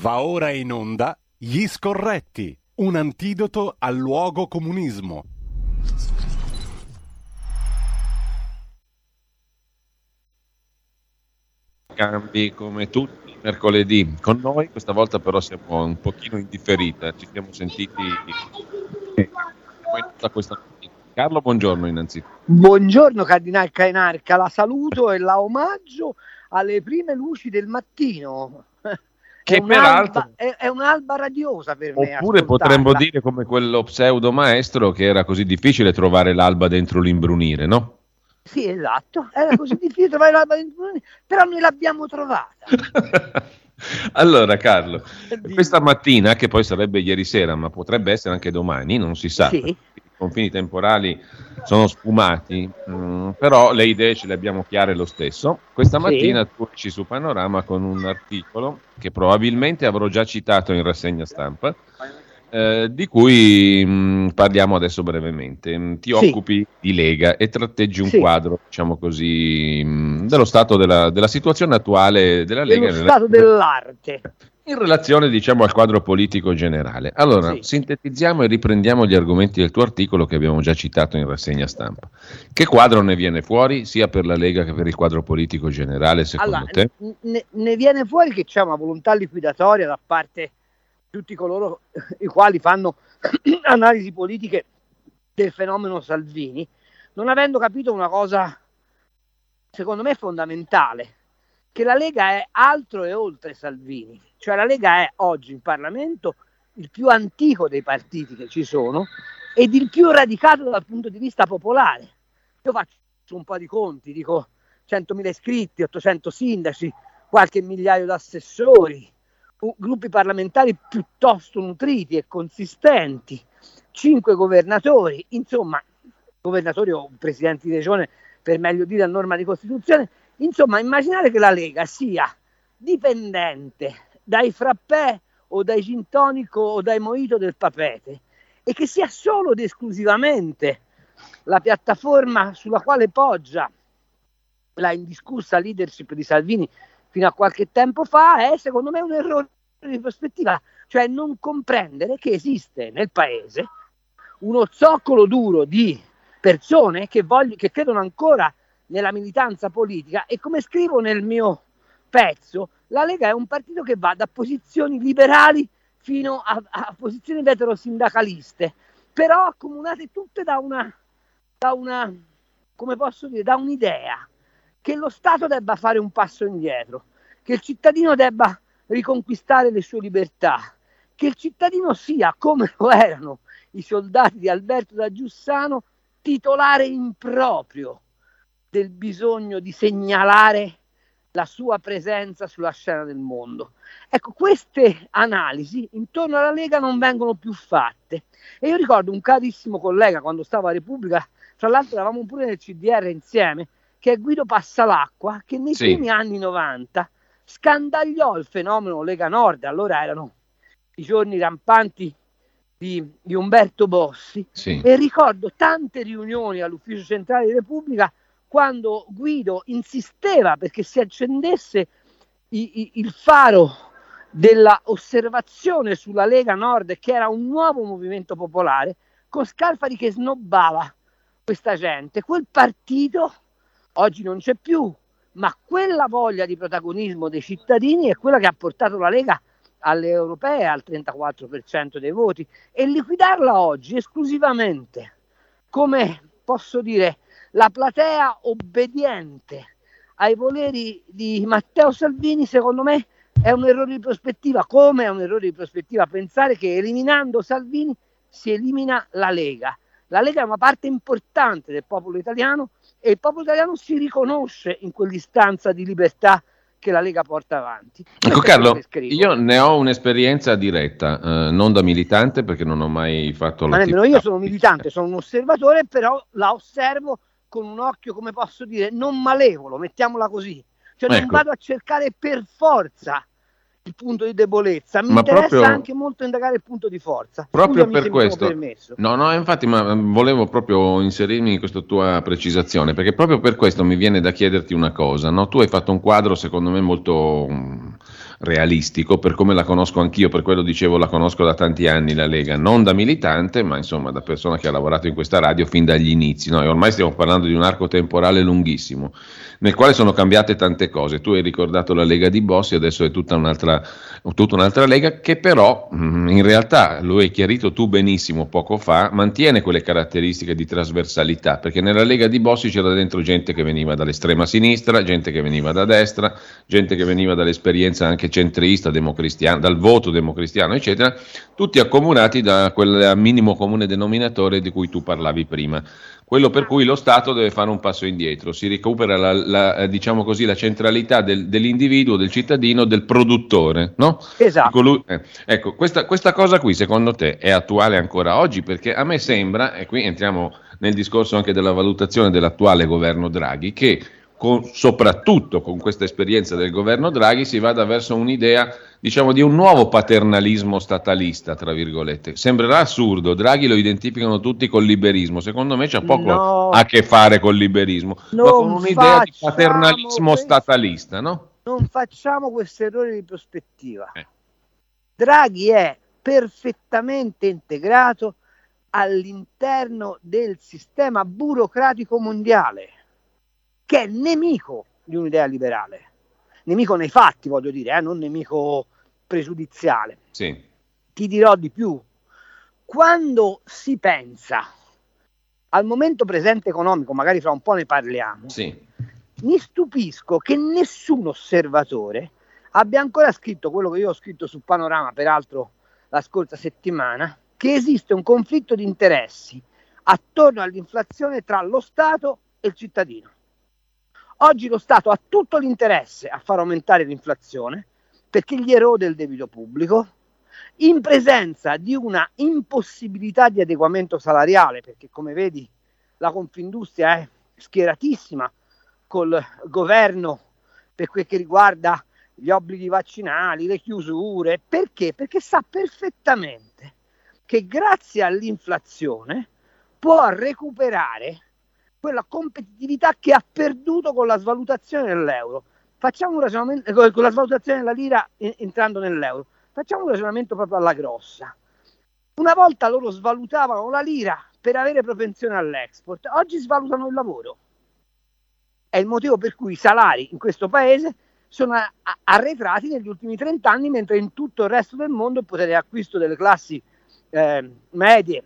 Va ora in onda Gli Scorretti, un antidoto al luogo comunismo. Cambi come tutti mercoledì con noi, questa volta però siamo un pochino in differita, ci siamo sentiti da questa. Carlo, buongiorno innanzitutto. Buongiorno Cardinal Cainarca, la saluto e la omaggio alle prime luci del mattino. Che è peraltro... un'alba, è, è un'alba radiosa per me. Oppure potremmo dire come quello pseudo maestro che era così difficile trovare l'alba dentro l'imbrunire, no? Sì, esatto, era così difficile trovare l'alba dentro, però noi l'abbiamo trovata. allora, Carlo, questa mattina, che poi sarebbe ieri sera, ma potrebbe essere anche domani, non si sa, Sì. Confini temporali sono sfumati, mm, però le idee ce le abbiamo chiare lo stesso. Questa Sì. mattina tu esci su Panorama con un articolo che probabilmente avrò già citato in rassegna stampa. Eh, di cui mm, parliamo adesso brevemente. Mm, Ti Sì. occupi di Lega e tratteggi un Sì. quadro, diciamo così, mm, dello stato della, della situazione attuale della Lega Dello stato dell'arte. in relazione diciamo al quadro politico generale. Allora, Sì. sintetizziamo e riprendiamo gli argomenti del tuo articolo che abbiamo già citato in rassegna stampa. Che quadro ne viene fuori sia per la Lega che per il quadro politico generale secondo Allora, te? ne, ne viene fuori che c'è una volontà liquidatoria da parte tutti coloro i quali fanno analisi politiche del fenomeno Salvini, non avendo capito una cosa, secondo me, fondamentale, che la Lega è altro e oltre Salvini. Cioè la Lega è oggi in Parlamento il più antico dei partiti che ci sono ed il più radicato dal punto di vista popolare. Io faccio un po' di conti, dico 100.000 iscritti, 800 sindaci, qualche migliaio di assessori, gruppi parlamentari piuttosto nutriti e consistenti, 5 governatori, insomma, governatori o presidenti di regione per meglio dire a norma di Costituzione, insomma, immaginare che la Lega sia dipendente dai frappè o dai gin tonico o dai mojito del papete e che sia solo ed esclusivamente la piattaforma sulla quale poggia la indiscussa leadership di Salvini fino a qualche tempo fa è secondo me un errore di prospettiva, cioè non comprendere che esiste nel paese uno zoccolo duro di persone che, voglio, che credono ancora nella militanza politica. E come scrivo nel mio pezzo, la Lega è un partito che va da posizioni liberali fino a, a posizioni veterosindacaliste, però accomunate tutte da una, da una, come posso dire, da un'idea che lo Stato debba fare un passo indietro, che il cittadino debba riconquistare le sue libertà, che il cittadino sia, come lo erano i soldati di Alberto da Giussano, titolare improprio del bisogno di segnalare la sua presenza sulla scena del mondo. Ecco, queste analisi intorno alla Lega non vengono più fatte. E io ricordo un carissimo collega quando stavo a Repubblica, tra l'altro eravamo pure nel CDR insieme, che è Guido Passalacqua, che nei Sì. primi anni 90 scandagliò il fenomeno Lega Nord, allora erano i giorni rampanti di, di Umberto Bossi, Sì. e ricordo tante riunioni all'ufficio centrale di Repubblica quando Guido insisteva perché si accendesse i- i- il faro della osservazione sulla Lega Nord, che era un nuovo movimento popolare, con Scalfari che snobbava questa gente. Quel partito oggi non c'è più, ma quella voglia di protagonismo dei cittadini è quella che ha portato la Lega alle europee al 34% dei voti. E liquidarla oggi esclusivamente come posso dire la platea obbediente ai voleri di Matteo Salvini secondo me è un errore di prospettiva. Come è un errore di prospettiva pensare che eliminando Salvini si elimina la Lega. La Lega è una parte importante del popolo italiano e il popolo italiano si riconosce in quell'istanza di libertà che la Lega porta avanti. Ecco Carlo, io ne ho un'esperienza diretta, eh, non da militante perché non ho mai fatto Ma nemmeno io sono militante, sono un osservatore, però la osservo con un occhio, come posso dire, non malevolo, mettiamola così. Cioè non Ecco. vado a cercare per forza il punto di debolezza, mi Ma interessa proprio- anche molto indagare il punto di forza. Proprio Scusami per questo. No, no, infatti, ma volevo proprio inserirmi in questa tua precisazione, perché proprio per questo mi viene da chiederti una cosa. no? Tu hai fatto un quadro, secondo me, molto realistico, per come la conosco anch'io, per quello dicevo la conosco da tanti anni la Lega, non da militante, ma insomma da persona che ha lavorato in questa radio fin dagli inizi, no? e ormai stiamo parlando di un arco temporale lunghissimo, nel quale sono cambiate tante cose. Tu hai ricordato la Lega di Bossi, adesso è tutta un'altra, tutta un'altra Lega che però mm, in realtà, lo hai chiarito tu benissimo poco fa, mantiene quelle caratteristiche di trasversalità, perché nella Lega di Bossi c'era dentro gente che veniva dall'estrema sinistra, gente che veniva da destra, gente che veniva dall'esperienza anche centrista, democristiana, dal voto democristiano, eccetera, tutti accomunati da quel minimo comune denominatore di cui tu parlavi prima. Quello per cui lo Stato deve fare un passo indietro, si recupera la, la, diciamo così, la centralità del, dell'individuo, del cittadino, del produttore. No? Esatto. Colui, eh, ecco, questa, questa cosa qui secondo te è attuale ancora oggi? Perché a me sembra, e qui entriamo nel discorso anche della valutazione dell'attuale governo Draghi, che con, soprattutto con questa esperienza del governo Draghi si vada verso un'idea diciamo di un nuovo paternalismo statalista, tra virgolette. Sembrerà assurdo, Draghi lo identificano tutti col liberismo, secondo me c'ha poco no, a che fare col liberismo, ma con un'idea di paternalismo questo, statalista, no? Non facciamo questo errore di prospettiva. Eh. Draghi è perfettamente integrato all'interno del sistema burocratico mondiale che è nemico di un'idea liberale, nemico nei fatti voglio dire, eh, non nemico pregiudiziale. Sì. Ti dirò di più, quando si pensa al momento presente economico, magari fra un po' ne parliamo, sì. mi stupisco che nessun osservatore abbia ancora scritto quello che io ho scritto su Panorama, peraltro la scorsa settimana, che esiste un conflitto di interessi attorno all'inflazione tra lo Stato e il cittadino. Oggi lo Stato ha tutto l'interesse a far aumentare l'inflazione perché gli erode il debito pubblico, in presenza di una impossibilità di adeguamento salariale, perché come vedi la Confindustria è schieratissima col governo per quel che riguarda gli obblighi vaccinali, le chiusure, perché? Perché sa perfettamente che grazie all'inflazione può recuperare quella competitività che ha perduto con la svalutazione dell'euro. Facciamo un ragionamento eh, con la svalutazione della lira entrando nell'euro. Facciamo un ragionamento proprio alla grossa. Una volta loro svalutavano la lira per avere propensione all'export, oggi svalutano il lavoro. È il motivo per cui i salari in questo paese sono arretrati negli ultimi 30 anni, mentre in tutto il resto del mondo il potere di acquisto delle classi eh, medie,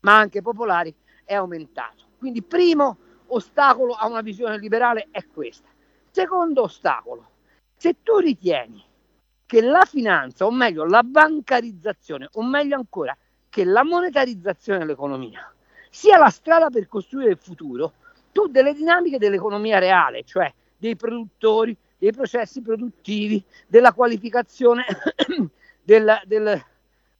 ma anche popolari, è aumentato. Quindi primo ostacolo a una visione liberale è questa. Secondo ostacolo, se tu ritieni che la finanza, o meglio la bancarizzazione, o meglio ancora che la monetarizzazione dell'economia sia la strada per costruire il futuro, tu delle dinamiche dell'economia reale, cioè dei produttori, dei processi produttivi, della qualificazione del, del,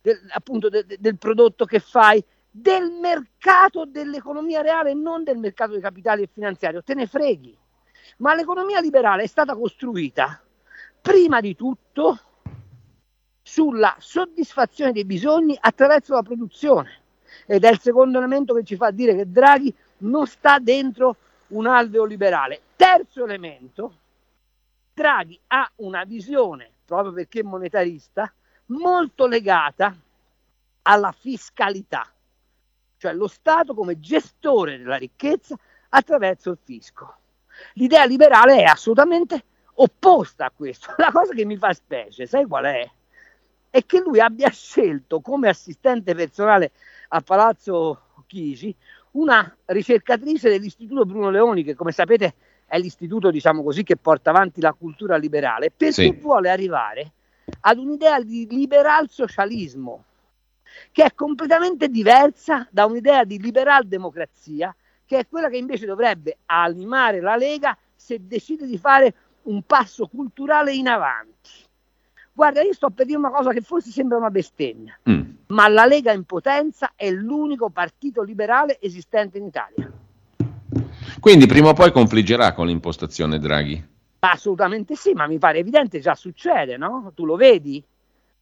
del, appunto, del prodotto che fai, del mercato dell'economia reale e non del mercato dei capitali e finanziario, te ne freghi. Ma l'economia liberale è stata costruita prima di tutto sulla soddisfazione dei bisogni attraverso la produzione ed è il secondo elemento che ci fa dire che Draghi non sta dentro un alveo liberale. Terzo elemento, Draghi ha una visione, proprio perché monetarista, molto legata alla fiscalità cioè lo Stato come gestore della ricchezza attraverso il fisco. L'idea liberale è assolutamente opposta a questo. La cosa che mi fa specie, sai qual è? È che lui abbia scelto come assistente personale a Palazzo Chigi una ricercatrice dell'Istituto Bruno Leoni, che come sapete è l'istituto, diciamo così, che porta avanti la cultura liberale, perché sì. vuole arrivare ad un'idea di liberal socialismo, che è completamente diversa da un'idea di liberal democrazia, che è quella che invece dovrebbe animare la Lega se decide di fare un passo culturale in avanti. Guarda, io sto per dire una cosa che forse sembra una bestemmia, mm. ma la Lega in potenza è l'unico partito liberale esistente in Italia. Quindi prima o poi confliggerà con l'impostazione Draghi? Assolutamente sì, ma mi pare evidente, già succede, no? Tu lo vedi?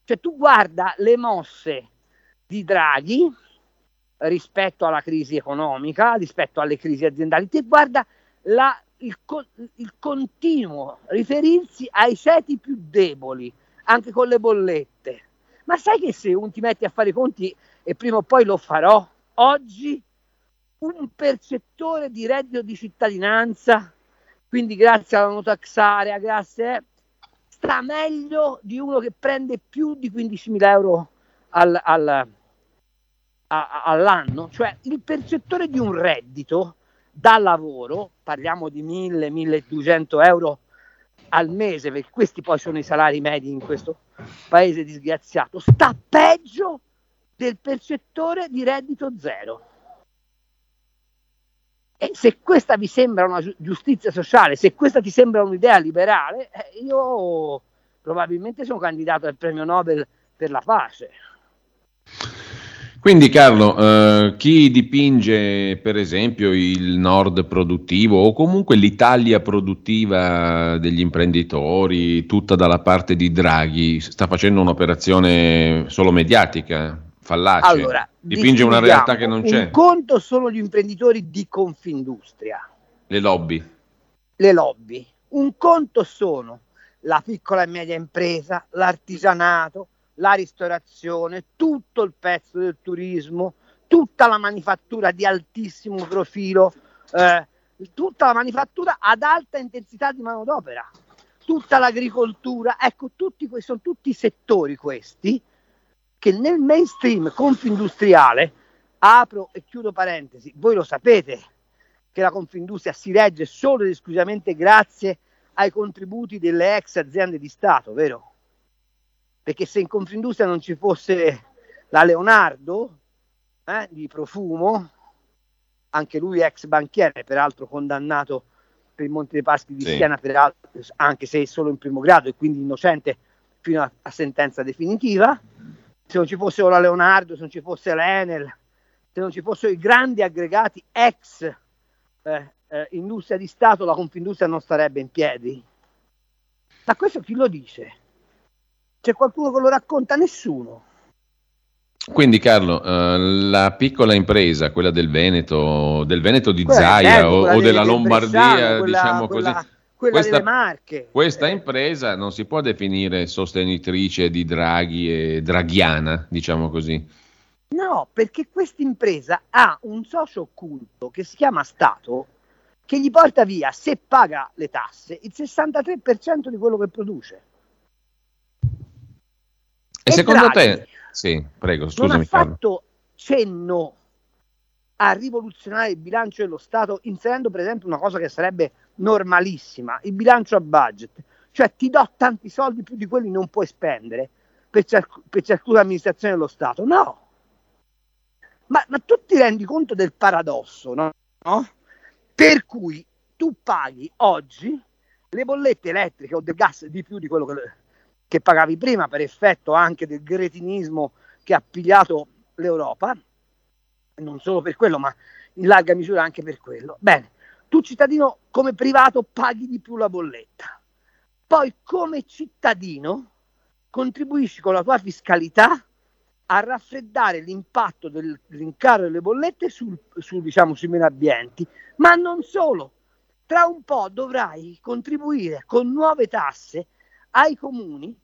Cioè tu guarda le mosse di Draghi rispetto alla crisi economica, rispetto alle crisi aziendali. Ti guarda la, il, il continuo riferirsi ai ceti più deboli, anche con le bollette. Ma sai che se un ti metti a fare i conti, e prima o poi lo farò, oggi un percettore di reddito di cittadinanza, quindi grazie alla notaxarea, grazie, sta meglio di uno che prende più di 15.000 euro al, al, a, all'anno. Cioè il percettore di un reddito da lavoro, parliamo di 1.000-1.200 euro al mese, perché questi poi sono i salari medi in questo paese disgraziato, sta peggio del percettore di reddito zero. E se questa vi sembra una giustizia sociale, se questa ti sembra un'idea liberale, eh, io probabilmente sono candidato al premio Nobel per la pace. Quindi Carlo, eh, chi dipinge per esempio il nord produttivo o comunque l'Italia produttiva degli imprenditori, tutta dalla parte di Draghi, sta facendo un'operazione solo mediatica, fallace, allora, dipinge una realtà che non c'è. Un conto sono gli imprenditori di Confindustria. Le lobby. Le lobby. Un conto sono la piccola e media impresa, l'artigianato, la ristorazione, tutto il pezzo del turismo, tutta la manifattura di altissimo profilo, eh, tutta la manifattura ad alta intensità di manodopera, tutta l'agricoltura, ecco, tutti, sono tutti settori questi che nel mainstream confindustriale, apro e chiudo parentesi, voi lo sapete che la Confindustria si regge solo ed esclusivamente grazie ai contributi delle ex aziende di Stato, vero? Perché se in Confindustria non ci fosse la Leonardo eh, di Profumo, anche lui ex banchiere, peraltro condannato per il Monte dei Paschi di sì. Siena, anche se solo in primo grado e quindi innocente fino a, a, sentenza definitiva, se non ci fosse la Leonardo, se non ci fosse l'Enel, se non ci fossero i grandi aggregati ex eh, eh, industria di Stato, la Confindustria non starebbe in piedi. Ma questo chi lo dice? C'è qualcuno che lo racconta? Nessuno. Quindi Carlo, eh, la piccola impresa, quella del Veneto, del Veneto di quella Zaia Veneto, o, o, della Lombardia, quella, diciamo quella, così. Quella questa, Marche. questa impresa non si può definire sostenitrice di Draghi e draghiana, diciamo così. No, perché questa impresa ha un socio occulto che si chiama Stato che gli porta via, se paga le tasse, il 63% di quello che produce. E, secondo Draghi te, sì, prego, scusami. Non ha fatto cenno a rivoluzionare il bilancio dello Stato inserendo per esempio una cosa che sarebbe normalissima, il bilancio a budget, cioè ti do tanti soldi più di quelli non puoi spendere per, ciasc- per ciascuna amministrazione dello Stato. No, ma, ma, tu ti rendi conto del paradosso, no? no? Per cui tu paghi oggi le bollette elettriche o del gas di più di quello che che pagavi prima per effetto anche del gretinismo che ha pigliato l'Europa, non solo per quello, ma in larga misura anche per quello. Bene, tu cittadino come privato paghi di più la bolletta, poi come cittadino contribuisci con la tua fiscalità a raffreddare l'impatto del rincaro delle bollette sul, sul, diciamo, sui meno abbienti, ma non solo. Tra un po' dovrai contribuire con nuove tasse ai comuni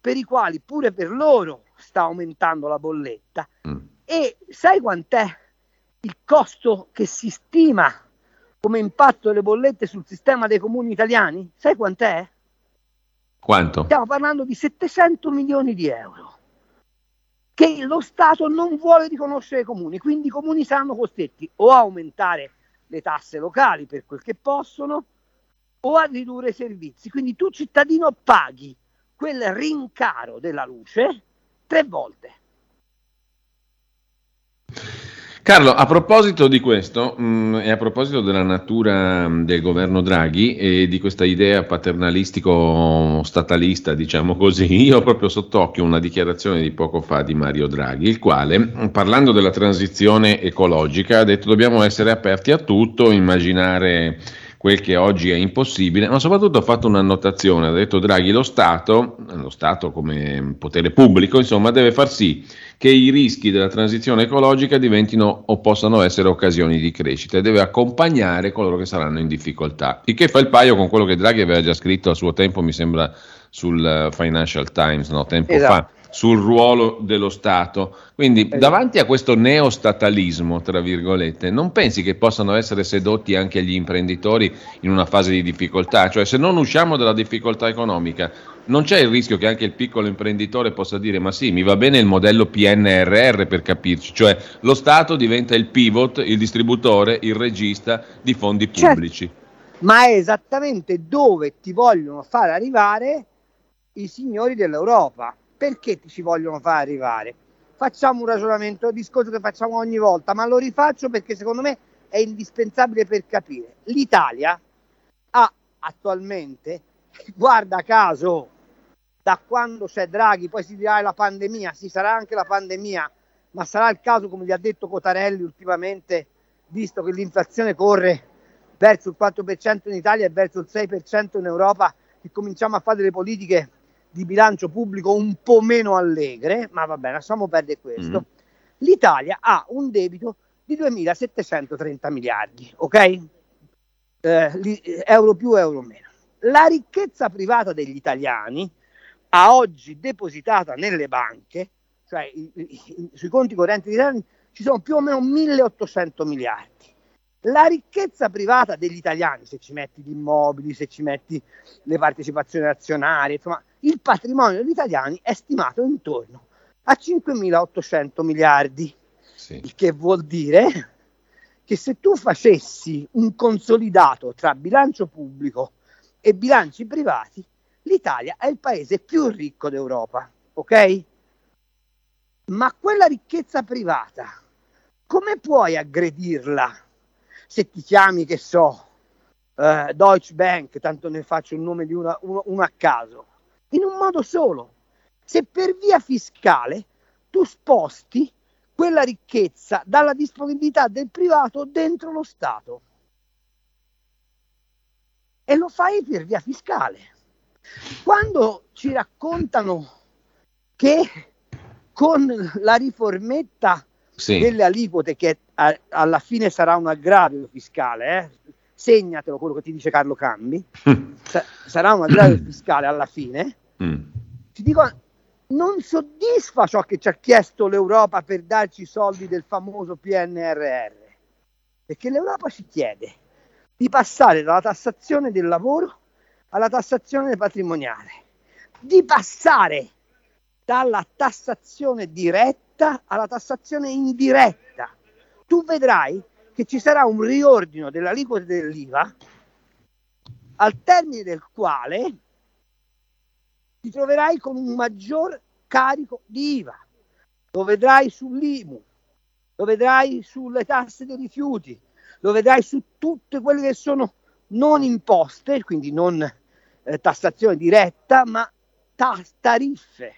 per i quali pure per loro sta aumentando la bolletta. Mm. E sai quant'è il costo che si stima come impatto delle bollette sul sistema dei comuni italiani? Sai quant'è? Quanto? Stiamo parlando di 700 milioni di euro che lo Stato non vuole riconoscere ai comuni, quindi i comuni saranno costretti o a aumentare le tasse locali per quel che possono o a ridurre i servizi. Quindi tu cittadino paghi quel rincaro della luce tre volte. Carlo, a proposito di questo mh, mm, e a proposito della natura mm, del governo Draghi e di questa idea paternalistico-statalista, diciamo così, io ho proprio sott'occhio una dichiarazione di poco fa di Mario Draghi, il quale, mm, parlando della transizione ecologica, ha detto dobbiamo essere aperti a tutto, immaginare quel che oggi è impossibile, ma soprattutto ha fatto un'annotazione, ha detto Draghi, lo Stato, lo Stato come potere pubblico, insomma, deve far sì che i rischi della transizione ecologica diventino o possano essere occasioni di crescita e deve accompagnare coloro che saranno in difficoltà. Il che fa il paio con quello che Draghi aveva già scritto a suo tempo, mi sembra, sul eh, Financial Times, no? tempo esatto. fa sul ruolo dello Stato. Quindi esatto. davanti a questo neostatalismo, tra virgolette, non pensi che possano essere sedotti anche gli imprenditori in una fase di difficoltà? Cioè se non usciamo dalla difficoltà economica, non c'è il rischio che anche il piccolo imprenditore possa dire ma sì, mi va bene il modello PNRR per capirci, cioè lo Stato diventa il pivot, il distributore, il regista di fondi certo. pubblici. Certo. Ma è esattamente dove ti vogliono far arrivare i signori dell'Europa. Perché ci vogliono far arrivare? Facciamo un ragionamento, un discorso che facciamo ogni volta, ma lo rifaccio perché secondo me è indispensabile per capire. L'Italia ha attualmente, guarda caso, da quando c'è Draghi, poi si dirà la pandemia, si sarà anche la pandemia, ma sarà il caso, come gli ha detto Cotarelli ultimamente, visto che l'inflazione corre verso il 4% in Italia e verso il 6% in Europa, che cominciamo a fare delle politiche di bilancio pubblico un po' meno allegre, ma va bene, lasciamo perdere questo. Mm. L'Italia ha un debito di 2.730 miliardi, ok? Eh, euro più, euro meno. La ricchezza privata degli italiani, a oggi depositata nelle banche, cioè i, i, sui conti correnti italiani, ci sono più o meno 1.800 miliardi. La ricchezza privata degli italiani, se ci metti gli immobili, se ci metti le partecipazioni azionarie, insomma, il patrimonio degli italiani è stimato intorno a 5.800 miliardi, sì. il che vuol dire che se tu facessi un consolidato tra bilancio pubblico e bilanci privati, l'Italia è il paese più ricco d'Europa, ok? Ma quella ricchezza privata, come puoi aggredirla se ti chiami, che so, uh, Deutsche Bank, tanto ne faccio un nome di una, uno, uno a caso, in un modo solo. Se per via fiscale tu sposti quella ricchezza dalla disponibilità del privato dentro lo Stato. E lo fai per via fiscale. Quando ci raccontano che con la riformetta sì. delle aliquote, che alla fine sarà un aggravio fiscale, eh? Segnatelo quello che ti dice Carlo Cambi, sa- sarà un aggravio fiscale alla fine, mm. ti dico, non soddisfa ciò che ci ha chiesto l'Europa per darci i soldi del famoso PNRR, perché l'Europa ci chiede di passare dalla tassazione del lavoro alla tassazione patrimoniale, di passare dalla tassazione diretta alla tassazione indiretta. Tu vedrai che ci sarà un riordino dell'aliquota dell'IVA al termine del quale ti troverai con un maggior carico di IVA. Lo vedrai sull'IMU, lo vedrai sulle tasse dei rifiuti, lo vedrai su tutte quelle che sono non imposte, quindi non eh, tassazione diretta, ma ta- tariffe.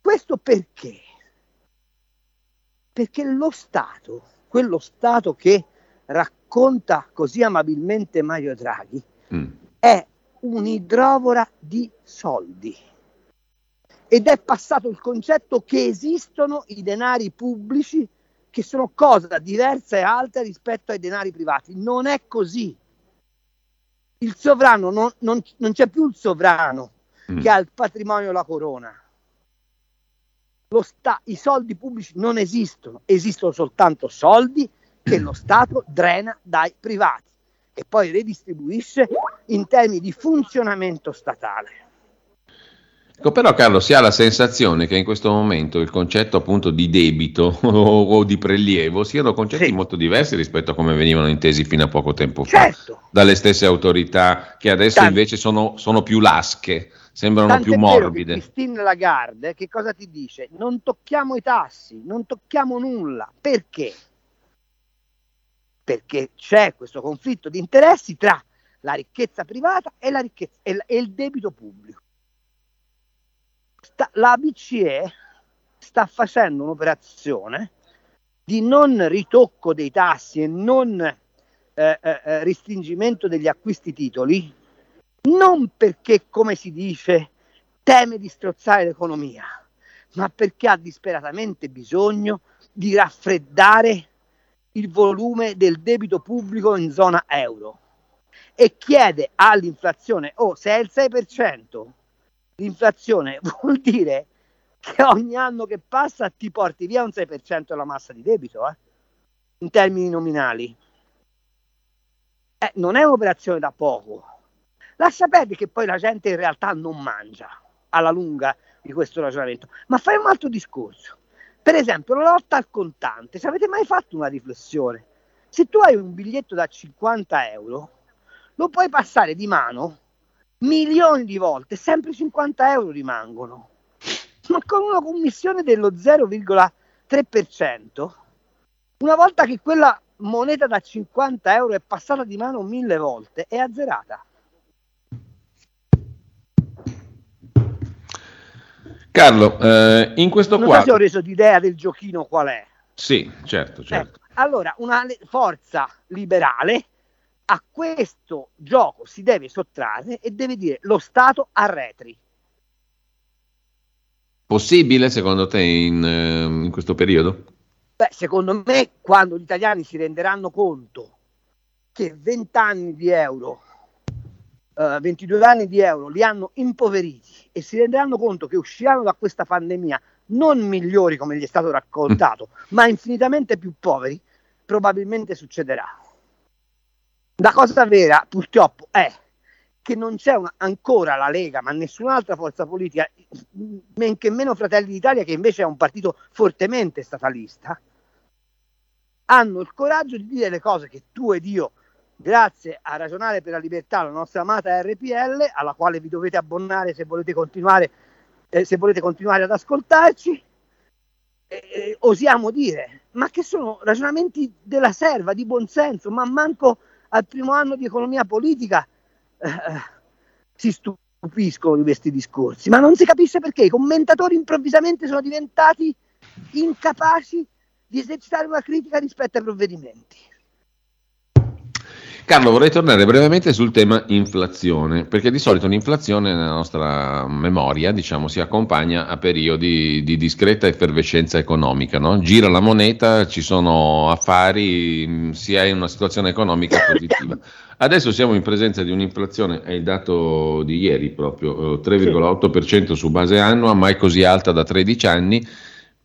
Questo perché? Perché lo Stato, quello Stato che racconta così amabilmente Mario Draghi, mm. è un'idrovora di soldi. Ed è passato il concetto che esistono i denari pubblici che sono cosa diversa e alta rispetto ai denari privati. Non è così. Il sovrano, non, non, non c'è più il sovrano mm. che ha il patrimonio la corona. Sta, I soldi pubblici non esistono, esistono soltanto soldi che lo Stato drena dai privati e poi redistribuisce in termini di funzionamento statale. Ecco, però Carlo si ha la sensazione che in questo momento il concetto appunto di debito o, di prelievo siano concetti sì. molto diversi rispetto a come venivano intesi fino a poco tempo certo. fa dalle stesse autorità che adesso Tanto. invece sono, sono, più lasche, sembrano Tanto più morbide. Christine Lagarde che cosa ti dice? Non tocchiamo i tassi, non tocchiamo nulla. Perché? perché c'è questo conflitto di interessi tra la ricchezza privata e, la ricchezza, e, e il debito pubblico. Sta, la BCE sta facendo un'operazione di non ritocco dei tassi e non eh, eh, eh, restringimento degli acquisti titoli, non perché, come si dice, teme di strozzare l'economia, ma perché ha disperatamente bisogno di raffreddare il volume del debito pubblico in zona euro e chiede all'inflazione, oh, se è il 6%, l'inflazione vuol dire che ogni anno che passa ti porti via un 6% della massa di debito, eh? in termini nominali. Eh, non è un'operazione da poco. Lascia perdere che poi la gente in realtà non mangia alla lunga di questo ragionamento. Ma fai un altro discorso. Per esempio, la lotta al contante. Se avete mai fatto una riflessione, se tu hai un biglietto da 50 euro, lo puoi passare di mano milioni di volte, sempre 50 euro rimangono. Ma con una commissione dello 0,3%, una volta che quella moneta da 50 euro è passata di mano mille volte, è azzerata. Carlo, eh, in questo non quadro... Non so ho reso l'idea del giochino qual è. Sì, certo, certo. Ecco, allora, una forza liberale a questo gioco si deve sottrarre e deve dire lo Stato arretri. Possibile secondo te in, eh, in questo periodo? Beh, secondo me quando gli italiani si renderanno conto che 20 anni di euro, uh, 22 anni di euro li hanno impoveriti e si renderanno conto che usciranno da questa pandemia non migliori come gli è stato raccontato, mm. ma infinitamente più poveri, probabilmente succederà. La cosa vera, purtroppo, è che non c'è una, ancora la Lega, ma nessun'altra forza politica, men che meno Fratelli d'Italia, che invece è un partito fortemente statalista, hanno il coraggio di dire le cose che tu ed io grazie a Ragionare per la Libertà, la nostra amata RPL, alla quale vi dovete abbonare se volete continuare, eh, se volete continuare ad ascoltarci, eh, osiamo dire, ma che sono ragionamenti della serva, di buonsenso, ma manco al primo anno di economia politica eh, si stupiscono di questi discorsi, ma non si capisce perché i commentatori improvvisamente sono diventati incapaci di esercitare una critica rispetto ai provvedimenti. Carlo, vorrei tornare brevemente sul tema inflazione, perché di solito l'inflazione nella nostra memoria diciamo, si accompagna a periodi di discreta effervescenza economica. No? Gira la moneta, ci sono affari, si è in una situazione economica positiva. Adesso siamo in presenza di un'inflazione, è il dato di ieri proprio, 3,8% eh, su base annua, mai così alta da 13 anni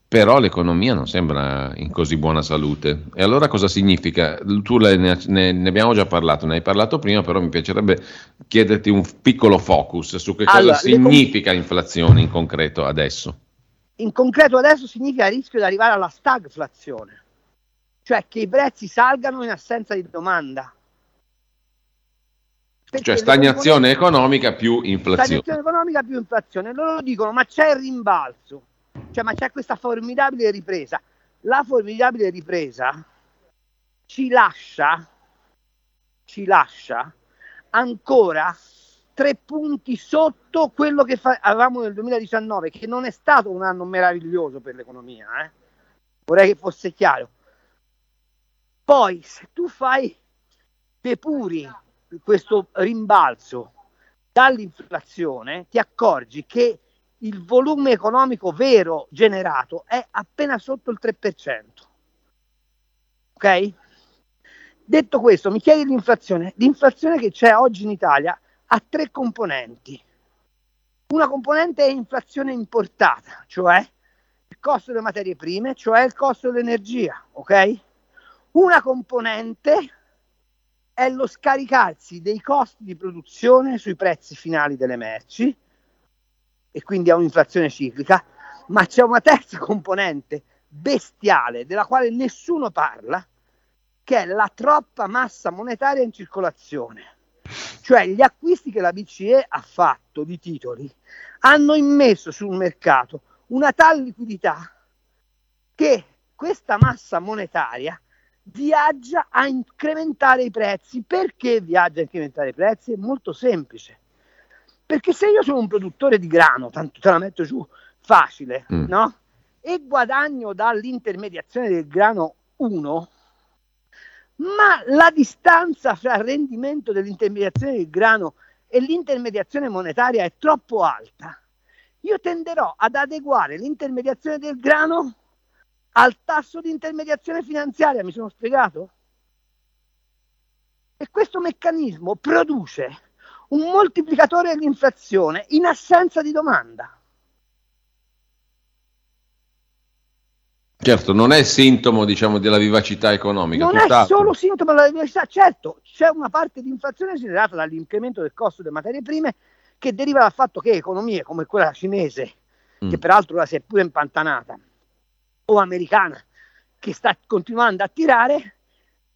però l'economia non sembra in così buona salute. E allora cosa significa? Tu ne, ne, ne, abbiamo già parlato, ne hai parlato prima, però mi piacerebbe chiederti un piccolo focus su che allora, cosa significa inflazione in concreto adesso. In concreto adesso significa il rischio di arrivare alla stagflazione, cioè che i prezzi salgano in assenza di domanda. Perché cioè stagnazione economica più inflazione. Stagnazione economica più inflazione. Loro dicono ma c'è il rimbalzo cioè, ma c'è questa formidabile ripresa. La formidabile ripresa ci lascia, ci lascia ancora tre punti sotto quello che fa- avevamo nel 2019, che non è stato un anno meraviglioso per l'economia. Eh? Vorrei che fosse chiaro. Poi, se tu fai depuri questo rimbalzo dall'inflazione, ti accorgi che il volume economico vero generato è appena sotto il 3%. Ok? Detto questo, mi chiedi l'inflazione. L'inflazione che c'è oggi in Italia ha tre componenti. Una componente è inflazione importata, cioè il costo delle materie prime, cioè il costo dell'energia, ok? Una componente è lo scaricarsi dei costi di produzione sui prezzi finali delle merci, e quindi ha un'inflazione ciclica, ma c'è una terza componente bestiale della quale nessuno parla, che è la troppa massa monetaria in circolazione. Cioè gli acquisti che la BCE ha fatto di titoli hanno immesso sul mercato una tal liquidità che questa massa monetaria viaggia a incrementare i prezzi. Perché viaggia a incrementare i prezzi? È molto semplice perché se io sono un produttore di grano, tanto te la metto giù facile, mm. no? E guadagno dall'intermediazione del grano 1, ma la distanza fra il rendimento dell'intermediazione del grano e l'intermediazione monetaria è troppo alta, io tenderò ad adeguare l'intermediazione del grano al tasso di intermediazione finanziaria, mi sono spiegato? E questo meccanismo produce un moltiplicatore dell'inflazione in assenza di domanda. Certo, non è sintomo diciamo, della vivacità economica. Non è solo sintomo della vivacità, certo, c'è una parte di inflazione generata dall'incremento del costo delle materie prime che deriva dal fatto che economie come quella cinese, mm. che peraltro ora si è pure impantanata, o americana, che sta continuando a tirare,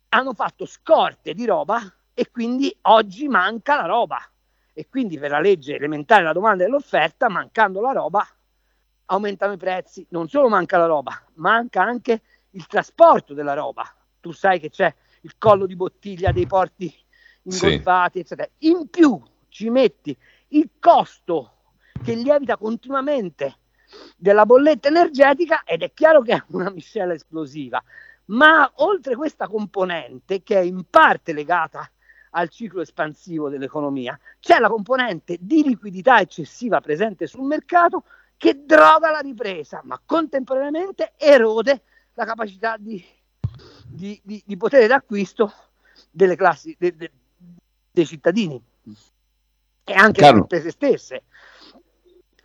hanno fatto scorte di roba e quindi oggi manca la roba. E quindi per la legge elementare della domanda e dell'offerta, mancando la roba, aumentano i prezzi, non solo manca la roba, manca anche il trasporto della roba. Tu sai che c'è il collo di bottiglia dei porti ingolfati, sì. eccetera. In più ci metti il costo che lievita continuamente della bolletta energetica ed è chiaro che è una miscela esplosiva. Ma oltre questa componente, che è in parte legata al ciclo espansivo dell'economia, c'è la componente di liquidità eccessiva presente sul mercato che droga la ripresa, ma contemporaneamente erode la capacità di, di, di, di potere d'acquisto delle classi de, de, dei cittadini e anche Carlo. le imprese stesse.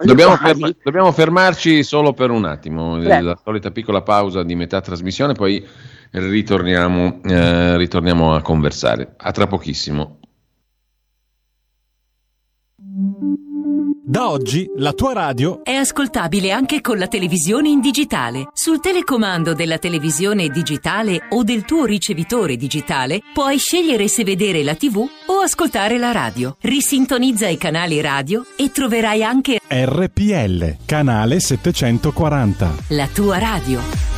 Dobbiamo, ferma, dobbiamo, fermarci solo per un attimo, Prego. la solita piccola pausa di metà trasmissione, poi ritorniamo, eh, ritorniamo a conversare. A tra pochissimo. Da oggi la tua radio è ascoltabile anche con la televisione in digitale. Sul telecomando della televisione digitale o del tuo ricevitore digitale puoi scegliere se vedere la TV o ascoltare la radio. Risintonizza i canali radio e troverai anche RPL, canale 740. La tua radio.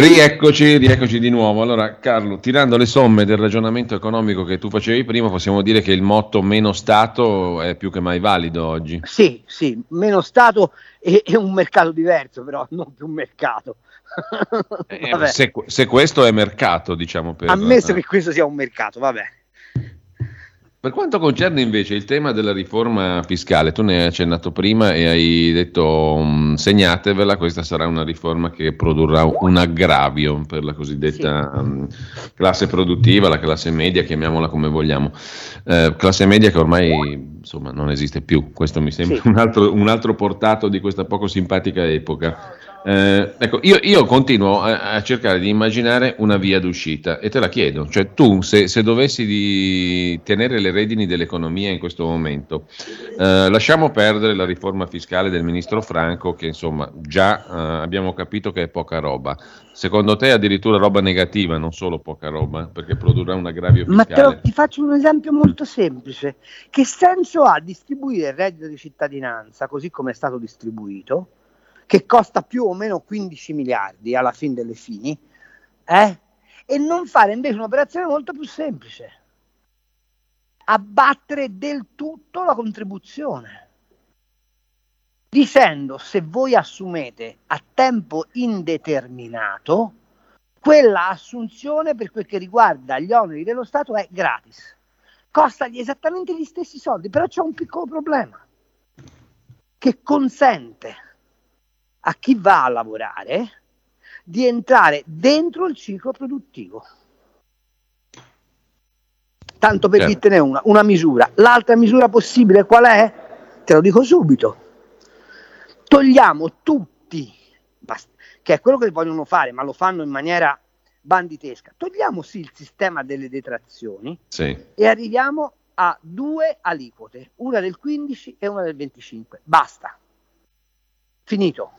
Rieccoci, rieccoci di nuovo. Allora, Carlo, tirando le somme del ragionamento economico che tu facevi prima, possiamo dire che il motto meno Stato è più che mai valido oggi. Sì, sì, meno Stato e, e un mercato diverso, però non più un mercato. eh, se, se, questo è mercato, diciamo. Per, Ammesso che questo sia un mercato, vabbè. Per quanto concerne invece il tema della riforma fiscale, tu ne hai accennato prima e hai detto um, segnatevela, questa sarà una riforma che produrrà un aggravio per la cosiddetta sì. um, classe produttiva, la classe media, chiamiamola come vogliamo. Eh, classe media che ormai insomma, non esiste più, questo mi sembra sì. un, altro, un altro portato di questa poco simpatica epoca. Eh, ecco, io, io continuo a, a, cercare di immaginare una via d'uscita e te la chiedo, cioè tu se, se dovessi tenere le redini dell'economia in questo momento, eh, lasciamo perdere la riforma fiscale del ministro Franco che insomma già eh, abbiamo capito che è poca roba, secondo te addirittura roba negativa, non solo poca roba, perché produrrà un aggravio fiscale? Ma te ti faccio un esempio molto semplice, che senso ha distribuire il reddito di cittadinanza così come è stato distribuito? Che costa più o meno 15 miliardi alla fine delle fini, eh? e non fare invece un'operazione molto più semplice, abbattere del tutto la contribuzione, dicendo se voi assumete a tempo indeterminato, quella assunzione per quel che riguarda gli oneri dello Stato è gratis, costa esattamente gli stessi soldi, però c'è un piccolo problema che consente a chi va a lavorare di entrare dentro il ciclo produttivo. Tanto per certo. dirtene una, una misura. L'altra misura possibile qual è? Te lo dico subito. Togliamo tutti, che è quello che vogliono fare, ma lo fanno in maniera banditesca. Togliamo sì il sistema delle detrazioni sì. e arriviamo a due aliquote, una del 15 e una del 25. Basta. Finito.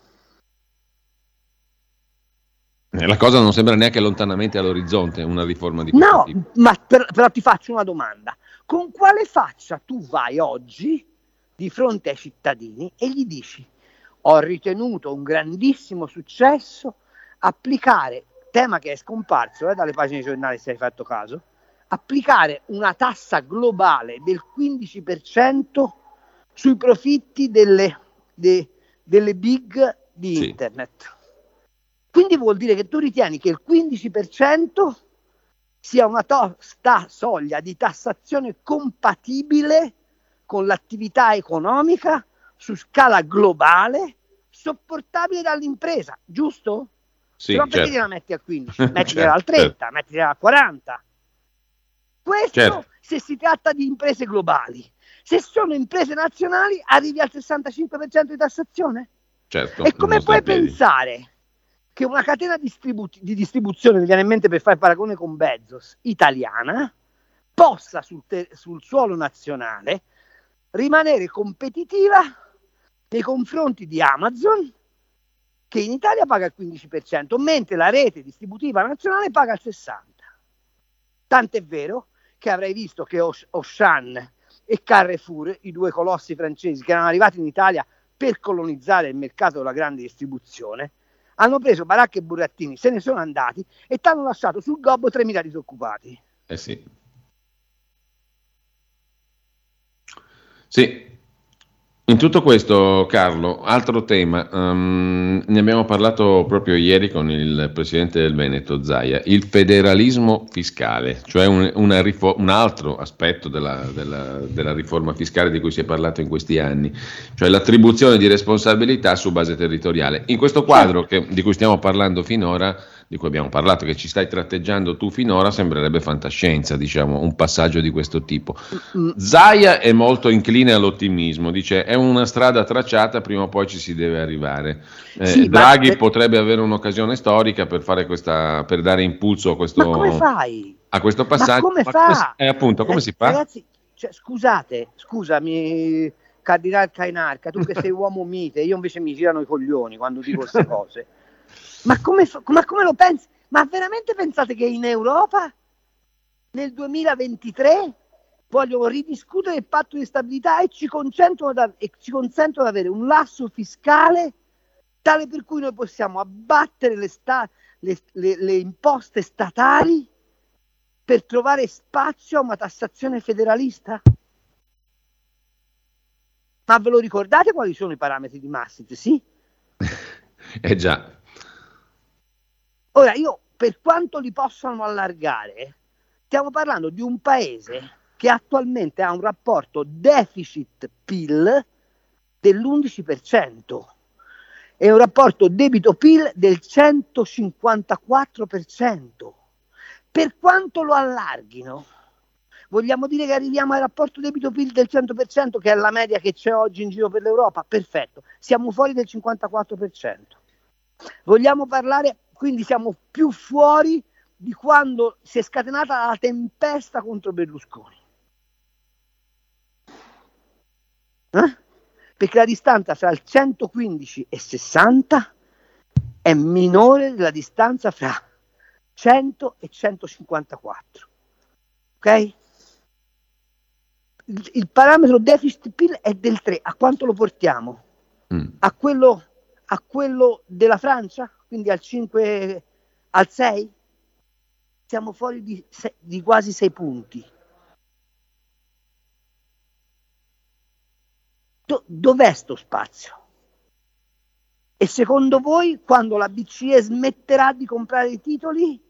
Eh, la cosa non sembra neanche lontanamente all'orizzonte, una riforma di questo no, tipo. ma per, però ti faccio una domanda. Con quale faccia tu vai oggi di fronte ai cittadini e gli dici ho ritenuto un grandissimo successo applicare, tema che è scomparso eh, dalle pagine dei giornali se hai fatto caso, applicare una tassa globale del 15% sui profitti delle, de, delle big di sì. internet. Quindi vuol dire che tu ritieni che il 15% sia una tosta soglia di tassazione compatibile con l'attività economica su scala globale sopportabile dall'impresa, giusto? Sì, Però perché certo. la metti al 15? Mettila certo, al 30, certo. mettila al 40. Questo certo. se si tratta di imprese globali. Se sono imprese nazionali arrivi al 65% di tassazione? Certo, e come puoi pensare che una catena distribu- di distribuzione, mi viene in mente per fare paragone con Bezos, italiana, possa sul, te- sul suolo nazionale rimanere competitiva nei confronti di Amazon, che in Italia paga il 15%, mentre la rete distributiva nazionale paga il 60%. Tant'è vero che avrei visto che Auchan e Carrefour, i due colossi francesi che erano arrivati in Italia per colonizzare il mercato della grande distribuzione, hanno preso baracche e burattini, se ne sono andati e ti hanno lasciato sul gobbo 3.000 disoccupati. Eh sì. Sì, in tutto questo, Carlo, altro tema, um, ne abbiamo parlato proprio ieri con il presidente del Veneto, Zaia, il federalismo fiscale, cioè un, rifo- un altro aspetto della, della, della, riforma fiscale di cui si è parlato in questi anni, cioè l'attribuzione di responsabilità su base territoriale. In questo quadro che, di cui stiamo parlando finora, di cui abbiamo parlato, che ci stai tratteggiando tu finora, sembrerebbe fantascienza, diciamo, un passaggio di questo tipo. Zaia è molto incline all'ottimismo, dice è una strada tracciata, prima o poi ci si deve arrivare. Eh, sì, Draghi ma... potrebbe avere un'occasione storica per, fare questa, per dare impulso a questo, a questo passaggio. Ma come ma fa? Come, eh, appunto, come eh, si fa? Ragazzi, cioè, scusate, scusami, Cardinal Cainarca, tu che sei uomo mite, io invece mi girano i coglioni quando dico queste cose. Ma come, ma come lo pensi? Ma veramente pensate che in Europa nel 2023 vogliono ridiscutere il patto di stabilità e ci, da, e ci consentono di avere un lasso fiscale tale per cui noi possiamo abbattere le, sta, le, le, le imposte statali per trovare spazio a una tassazione federalista? Ma ve lo ricordate quali sono i parametri di Maastricht? Sì? Eh già. Ora, io per quanto li possano allargare, stiamo parlando di un paese che attualmente ha un rapporto deficit-PIL dell'11% e un rapporto debito-PIL del 154%. Per quanto lo allarghino, vogliamo dire che arriviamo al rapporto debito-PIL del 100%, che è la media che c'è oggi in giro per l'Europa? Perfetto, siamo fuori del 54%. Vogliamo parlare quindi siamo più fuori di quando si è scatenata la tempesta contro Berlusconi. Eh? Perché la distanza fra il 115 e 60 è minore della distanza fra 100 e 154. Ok? Il, il parametro deficit PIL è del 3. A quanto lo portiamo? Mm. A, quello, a quello della Francia? Quindi al 5, al 6, siamo fuori di, di quasi 6 punti. Do, dov'è sto spazio? E secondo voi, quando la BCE smetterà di comprare i titoli,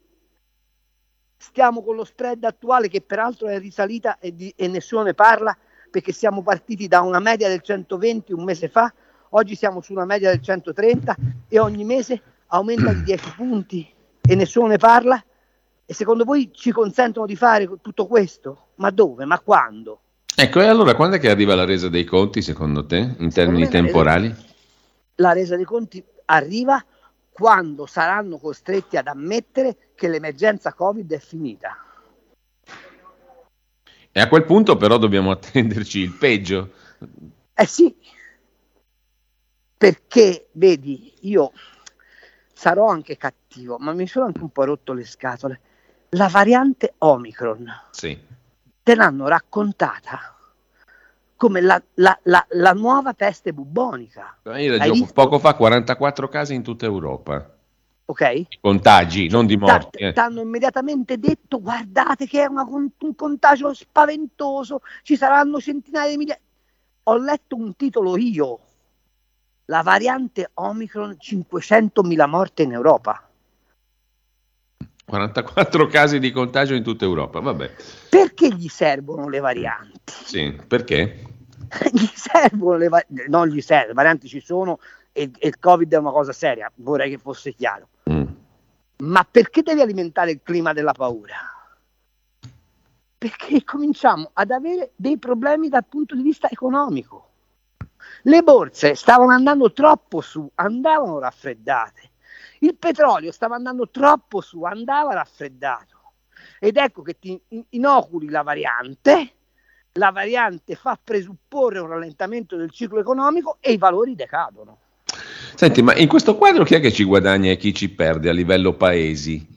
stiamo con lo spread attuale che peraltro è risalita e, di, e nessuno ne parla perché siamo partiti da una media del 120 un mese fa, oggi siamo su una media del 130 e ogni mese aumenta di 10 punti e nessuno ne parla? E secondo voi ci consentono di fare tutto questo? Ma dove? Ma quando? Ecco, e allora quando è che arriva la resa dei conti secondo te, in termini temporali? La resa, la resa dei conti arriva quando saranno costretti ad ammettere che l'emergenza Covid è finita. E a quel punto però dobbiamo attenderci il peggio. Eh sì, perché vedi, io sarò anche cattivo, ma mi sono anche un po' rotto le scatole. La variante Omicron sì. te l'hanno raccontata come la, la, la, la nuova peste bubonica. Io leggevo poco fa 44 casi in tutta Europa. Ok? Contagi, non di morti. Ti hanno immediatamente detto guardate che è una, un contagio spaventoso, ci saranno centinaia di migliaia. Ho letto un titolo io, la variante Omicron 500.000 morte in Europa. 44 casi di contagio in tutta Europa, vabbè. Perché gli servono le varianti? Sì, perché? gli servono le varianti, non gli servono, le varianti ci sono e, e, il Covid è una cosa seria, vorrei che fosse chiaro. Mm. Ma perché devi alimentare il clima della paura? Perché cominciamo ad avere dei problemi dal punto di vista economico. Le borse stavano andando troppo su, andavano raffreddate il petrolio stava andando troppo su, andava raffreddato. Ed ecco che ti inoculi la variante, la variante fa presupporre un rallentamento del ciclo economico e i valori decadono. Senti, ma in questo quadro chi è che ci guadagna e chi ci perde a livello paesi?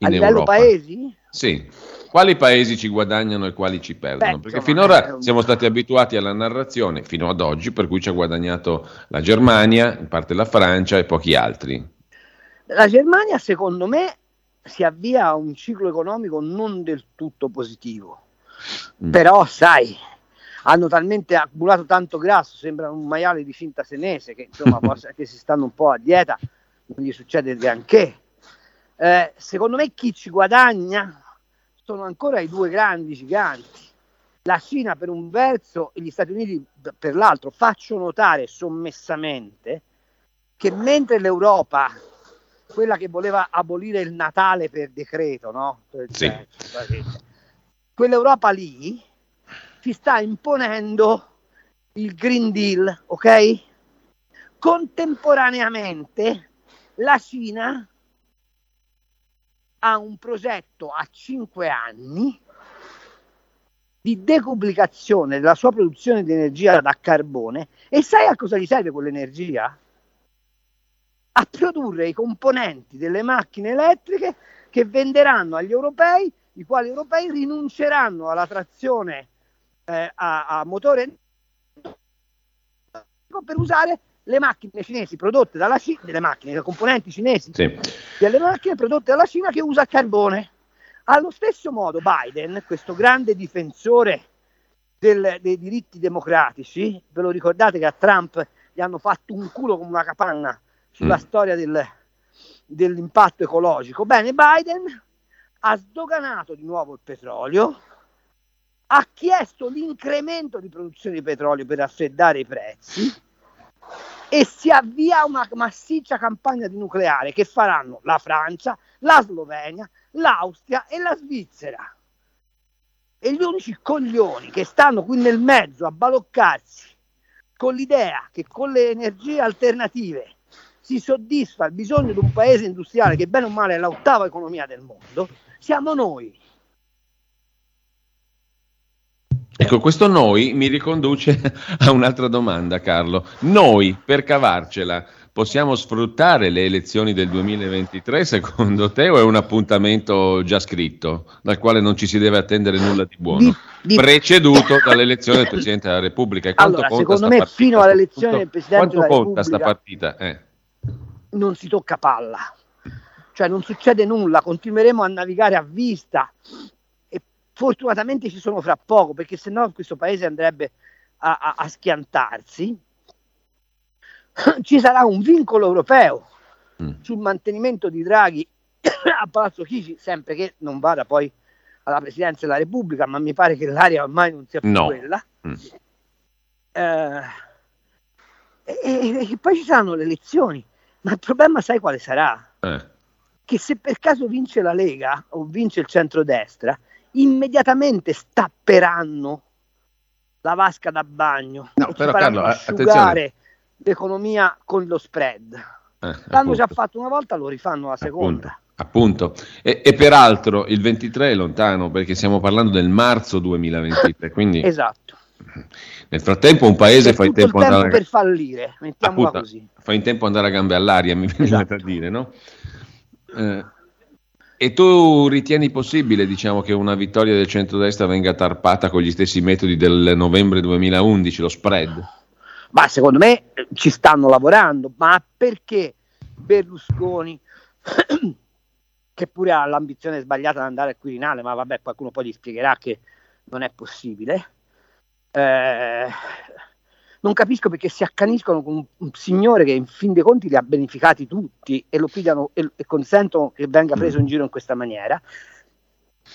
a livello Europa? paesi? Sì. Quali paesi ci guadagnano e quali ci perdono? Beh, Perché finora un... siamo stati abituati alla narrazione, fino ad oggi, per cui ci ha guadagnato la Germania, in parte la Francia e pochi altri. La Germania, secondo me, si avvia a un ciclo economico non del tutto positivo. Mm. Però, sai, hanno talmente accumulato tanto grasso, sembra un maiale di finta senese, che insomma, che si stanno un po' a dieta, non gli succede granché. Eh, secondo me chi ci guadagna sono ancora i due grandi giganti. La Cina per un verso e gli Stati Uniti per l'altro. Faccio notare sommessamente che mentre l'Europa quella che voleva abolire il Natale per decreto, no? Sì. Quell'Europa lì si sta imponendo il Green Deal, ok? Contemporaneamente la Cina ha un progetto a cinque anni di decuplicazione della sua produzione di energia da carbone e sai a cosa gli serve quell'energia? a produrre i componenti delle macchine elettriche che venderanno agli europei, i quali europei rinunceranno alla trazione eh, a, a motore per usare le macchine cinesi prodotte dalla Cina, delle macchine, le componenti cinesi sì. delle macchine prodotte dalla Cina che usa carbone. Allo stesso modo Biden, questo grande difensore del, dei diritti democratici, ve lo ricordate che a Trump gli hanno fatto un culo come una capanna sulla mm. storia del, dell'impatto ecologico. Bene, Biden ha sdoganato di nuovo il petrolio, ha chiesto l'incremento di produzione di petrolio per raffreddare i prezzi e si avvia una massiccia campagna di nucleare che faranno la Francia, la Slovenia, l'Austria e la Svizzera. E gli unici coglioni che stanno qui nel mezzo a baloccarsi con l'idea che con le energie alternative si soddisfa il bisogno di un paese industriale che bene o male è l'ottava economia del mondo, siamo noi. Ecco, questo noi mi riconduce a un'altra domanda, Carlo. Noi, per cavarcela, possiamo sfruttare le elezioni del 2023 secondo te o è un appuntamento già scritto dal quale non ci si deve attendere nulla di buono? Di, di... Preceduto dall'elezione del Presidente della Repubblica. E allora, secondo me partita? fino all'elezione del Presidente della Repubblica... Quanto conta sta partita? Eh non si tocca palla, cioè non succede nulla, continueremo a navigare a vista fortunatamente ci sono fra poco perché se no questo paese andrebbe a, a, a schiantarsi. Ci sarà un vincolo europeo mm. sul mantenimento di Draghi a Palazzo Chigi, sempre che non vada poi alla Presidenza della Repubblica, ma mi pare che l'aria ormai non sia più no. quella. Mm. Eh, e, e, e, poi ci saranno le elezioni. Ma il problema sai quale sarà? Eh. Che se per caso vince la Lega o vince il centrodestra, immediatamente stapperanno la vasca da bagno no, però, Carlo, asciugare l'economia con lo spread. Eh, L'hanno già fatto una volta, lo rifanno la seconda. Appunto. appunto. E, e, peraltro il 23 è lontano perché stiamo parlando del marzo 2023. Quindi... esatto. Nel frattempo un paese fa in tempo, tempo andare per fallire, mettiamola appunto, così. Fa in tempo andare a gambe all'aria, mi viene esatto. da dire, no? Eh, E tu ritieni possibile, diciamo, che una vittoria del centrodestra venga tarpata con gli stessi metodi del novembre 2011, lo spread? Ma secondo me eh, ci stanno lavorando, ma perché Berlusconi, che pure ha l'ambizione sbagliata di andare al Quirinale, ma vabbè, qualcuno poi gli spiegherà che non è possibile, eh, non capisco perché si accaniscono con un, un, signore che in fin dei conti li ha beneficati tutti e lo pigliano e, e consentono che venga preso in giro in questa maniera.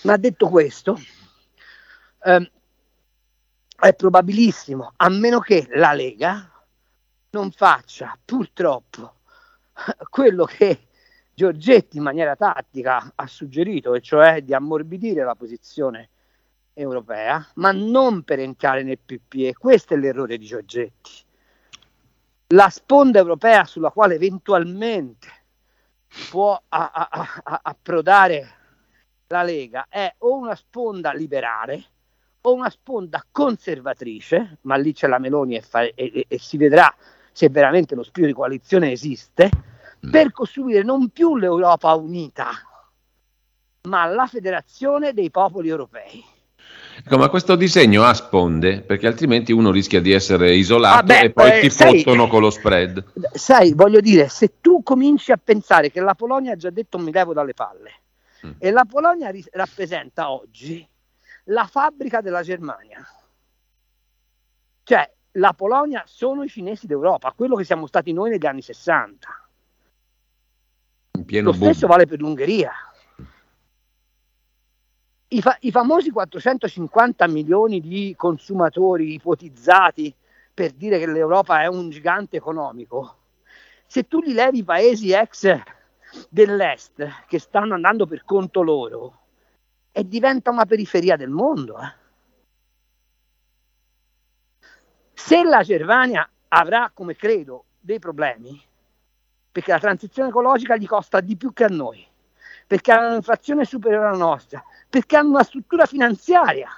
Ma detto questo, ehm, è probabilissimo, a meno che la Lega non faccia purtroppo quello che Giorgetti in maniera tattica ha suggerito, e cioè di ammorbidire la posizione europea, ma non per entrare nel PPE. Questo è l'errore di Giorgetti. La sponda europea sulla quale eventualmente può approdare la Lega è o una sponda liberale o una sponda conservatrice, ma lì c'è la Meloni e, fa- e-, e-, e si vedrà se veramente lo spirito di coalizione esiste, mm. per costruire non più l'Europa unita, ma la federazione dei popoli europei. Ecco, ma questo disegno ha sponde, perché altrimenti uno rischia di essere isolato ah beh, e poi eh, ti sai, fottono con lo spread. Sai, voglio dire, se tu cominci a pensare che la Polonia ha già detto mi levo dalle palle, mm. e la Polonia ri- rappresenta oggi la fabbrica della Germania, cioè la Polonia sono i cinesi d'Europa, quello che siamo stati noi negli anni 60. Lo stesso vale per l'Ungheria i, fa- i famosi 450 milioni di consumatori ipotizzati per dire che l'Europa è un gigante economico, se tu li levi i paesi ex dell'est che stanno andando per conto loro, e diventa una periferia del mondo. Eh. Se la Germania avrà, come credo, dei problemi, perché la transizione ecologica gli costa di più che a noi, perché hanno un'inflazione superiore alla nostra, perché hanno una struttura finanziaria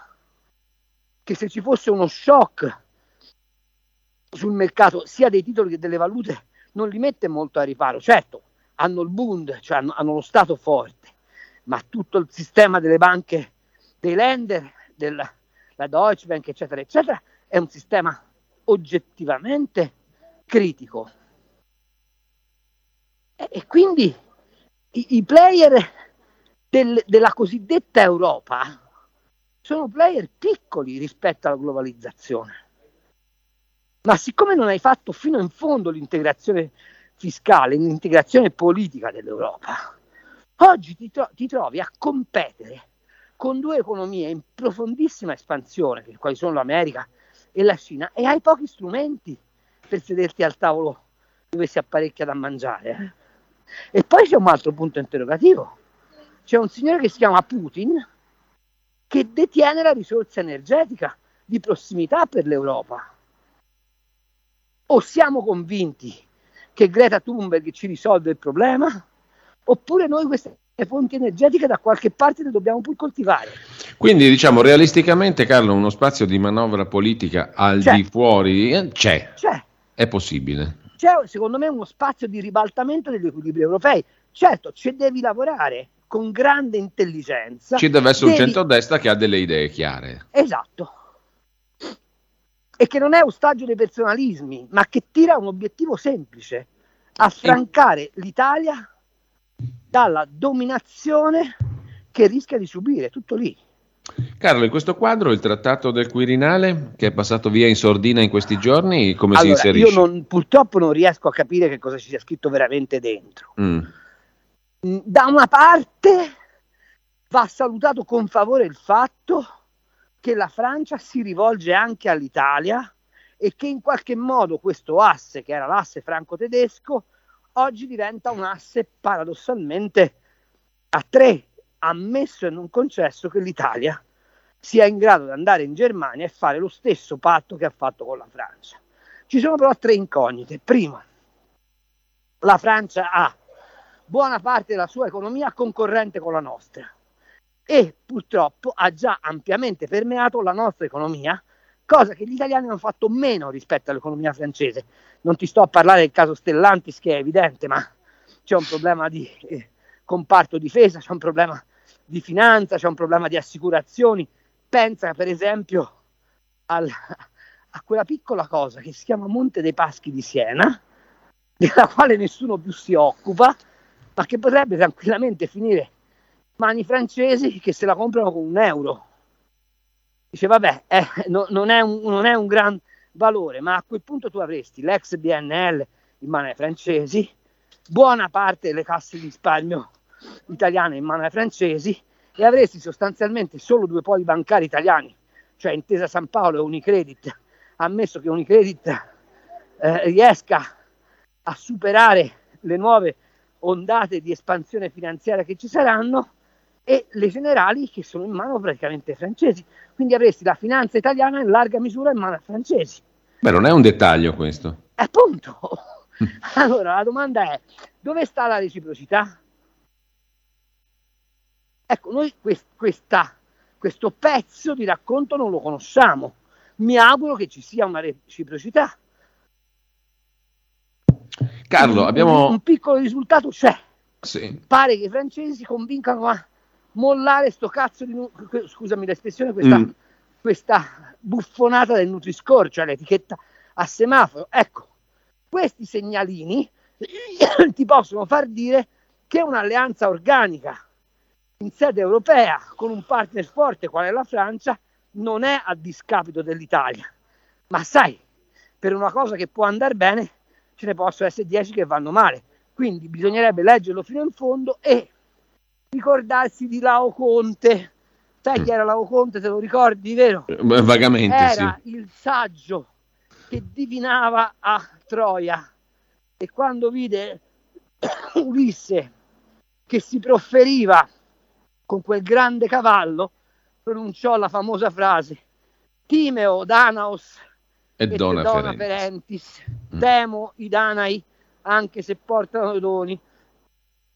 che se ci fosse uno shock sul mercato sia dei titoli che delle valute non li mette molto a riparo. Certo, hanno il Bund, cioè hanno, hanno lo Stato forte, ma tutto il sistema delle banche, dei lender, della Deutsche Bank, eccetera, eccetera, è un sistema oggettivamente critico. E, e quindi i, i player del, della cosiddetta Europa sono player piccoli rispetto alla globalizzazione. Ma siccome non hai fatto fino in fondo l'integrazione fiscale, l'integrazione politica dell'Europa, oggi ti, tro- ti trovi a competere con due economie in profondissima espansione, quali sono l'America e la Cina, e hai pochi strumenti per sederti al tavolo dove si apparecchia da mangiare. E poi c'è un altro punto interrogativo c'è un signore che si chiama Putin che detiene la risorsa energetica di prossimità per l'Europa. O siamo convinti che Greta Thunberg ci risolve il problema, oppure noi queste fonti energetiche da qualche parte le dobbiamo pur coltivare. Quindi diciamo realisticamente Carlo uno spazio di manovra politica al c'è. di fuori eh, c'è. c'è. È possibile. C'è secondo me uno spazio di ribaltamento degli equilibri europei. Certo, ci devi lavorare, con grande intelligenza. Ci deve essere devi... un centrodestra che ha delle idee chiare. Esatto. E che non è ostaggio dei personalismi, ma che tira un obiettivo semplice, affrancare e... l'Italia dalla dominazione che rischia di subire, tutto lì. Carlo, in questo quadro il trattato del Quirinale che è passato via in sordina in questi giorni, come allora, si inserisce? Io non, purtroppo non riesco a capire che cosa ci sia scritto veramente dentro. Mm da una parte va salutato con favore il fatto che la Francia si rivolge anche all'Italia e che in qualche modo questo asse, che era l'asse franco-tedesco, oggi diventa un asse paradossalmente a tre, ammesso e non concesso che l'Italia sia in grado di andare in Germania e fare lo stesso patto che ha fatto con la Francia. Ci sono però tre incognite. Prima, la Francia ha buona parte della sua economia concorrente con la nostra e purtroppo ha già ampiamente permeato la nostra economia, cosa che gli italiani hanno fatto meno rispetto all'economia francese. Non ti sto a parlare del caso Stellantis che è evidente, ma c'è un problema di eh, comparto difesa, c'è un problema di finanza, c'è un problema di assicurazioni. Pensa per esempio al, a quella piccola cosa che si chiama Monte dei Paschi di Siena, della quale nessuno più si occupa, ma che potrebbe tranquillamente finire mani francesi che se la comprano con un euro. Dice, vabbè, eh, no, non, è un, non, è un, gran valore, ma a quel punto tu avresti l'ex BNL in mano ai francesi, buona parte delle casse di risparmio italiane in mano ai francesi e avresti sostanzialmente solo due poli bancari italiani, cioè Intesa San Paolo e Unicredit, ammesso che Unicredit eh, riesca a superare le nuove ondate di espansione finanziaria che ci saranno e le generali che sono in mano praticamente ai francesi. Quindi avresti la finanza italiana in larga misura in mano ai francesi. Beh, non è un dettaglio questo. Appunto. allora la domanda è, dove sta la reciprocità? Ecco, noi quest- questa, questo pezzo di racconto non lo conosciamo. Mi auguro che ci sia una reciprocità. Carlo, un, abbiamo... Un, piccolo risultato c'è. Sì. Pare che i francesi convincano a mollare sto cazzo di... scusami l'espressione, questa, mm. questa buffonata del Nutri-Score, cioè l'etichetta a semaforo. Ecco, questi segnalini ti possono far dire che un'alleanza organica in sede europea con un partner forte qual è la Francia non è a discapito dell'Italia. Ma sai, per una cosa che può andare bene ce ne possono essere 10 che vanno male. Quindi bisognerebbe leggerlo fino in fondo e ricordarsi di Lao Conte. Sai chi era Lao Conte, te lo ricordi, vero? Eh, vagamente, era sì. il saggio che divinava a Troia e quando vide Ulisse che si profferiva con quel grande cavallo, pronunciò la famosa frase Timeo Danaos e Dona, Dona Ferentis. Mm. Temo i Danai anche se portano doni.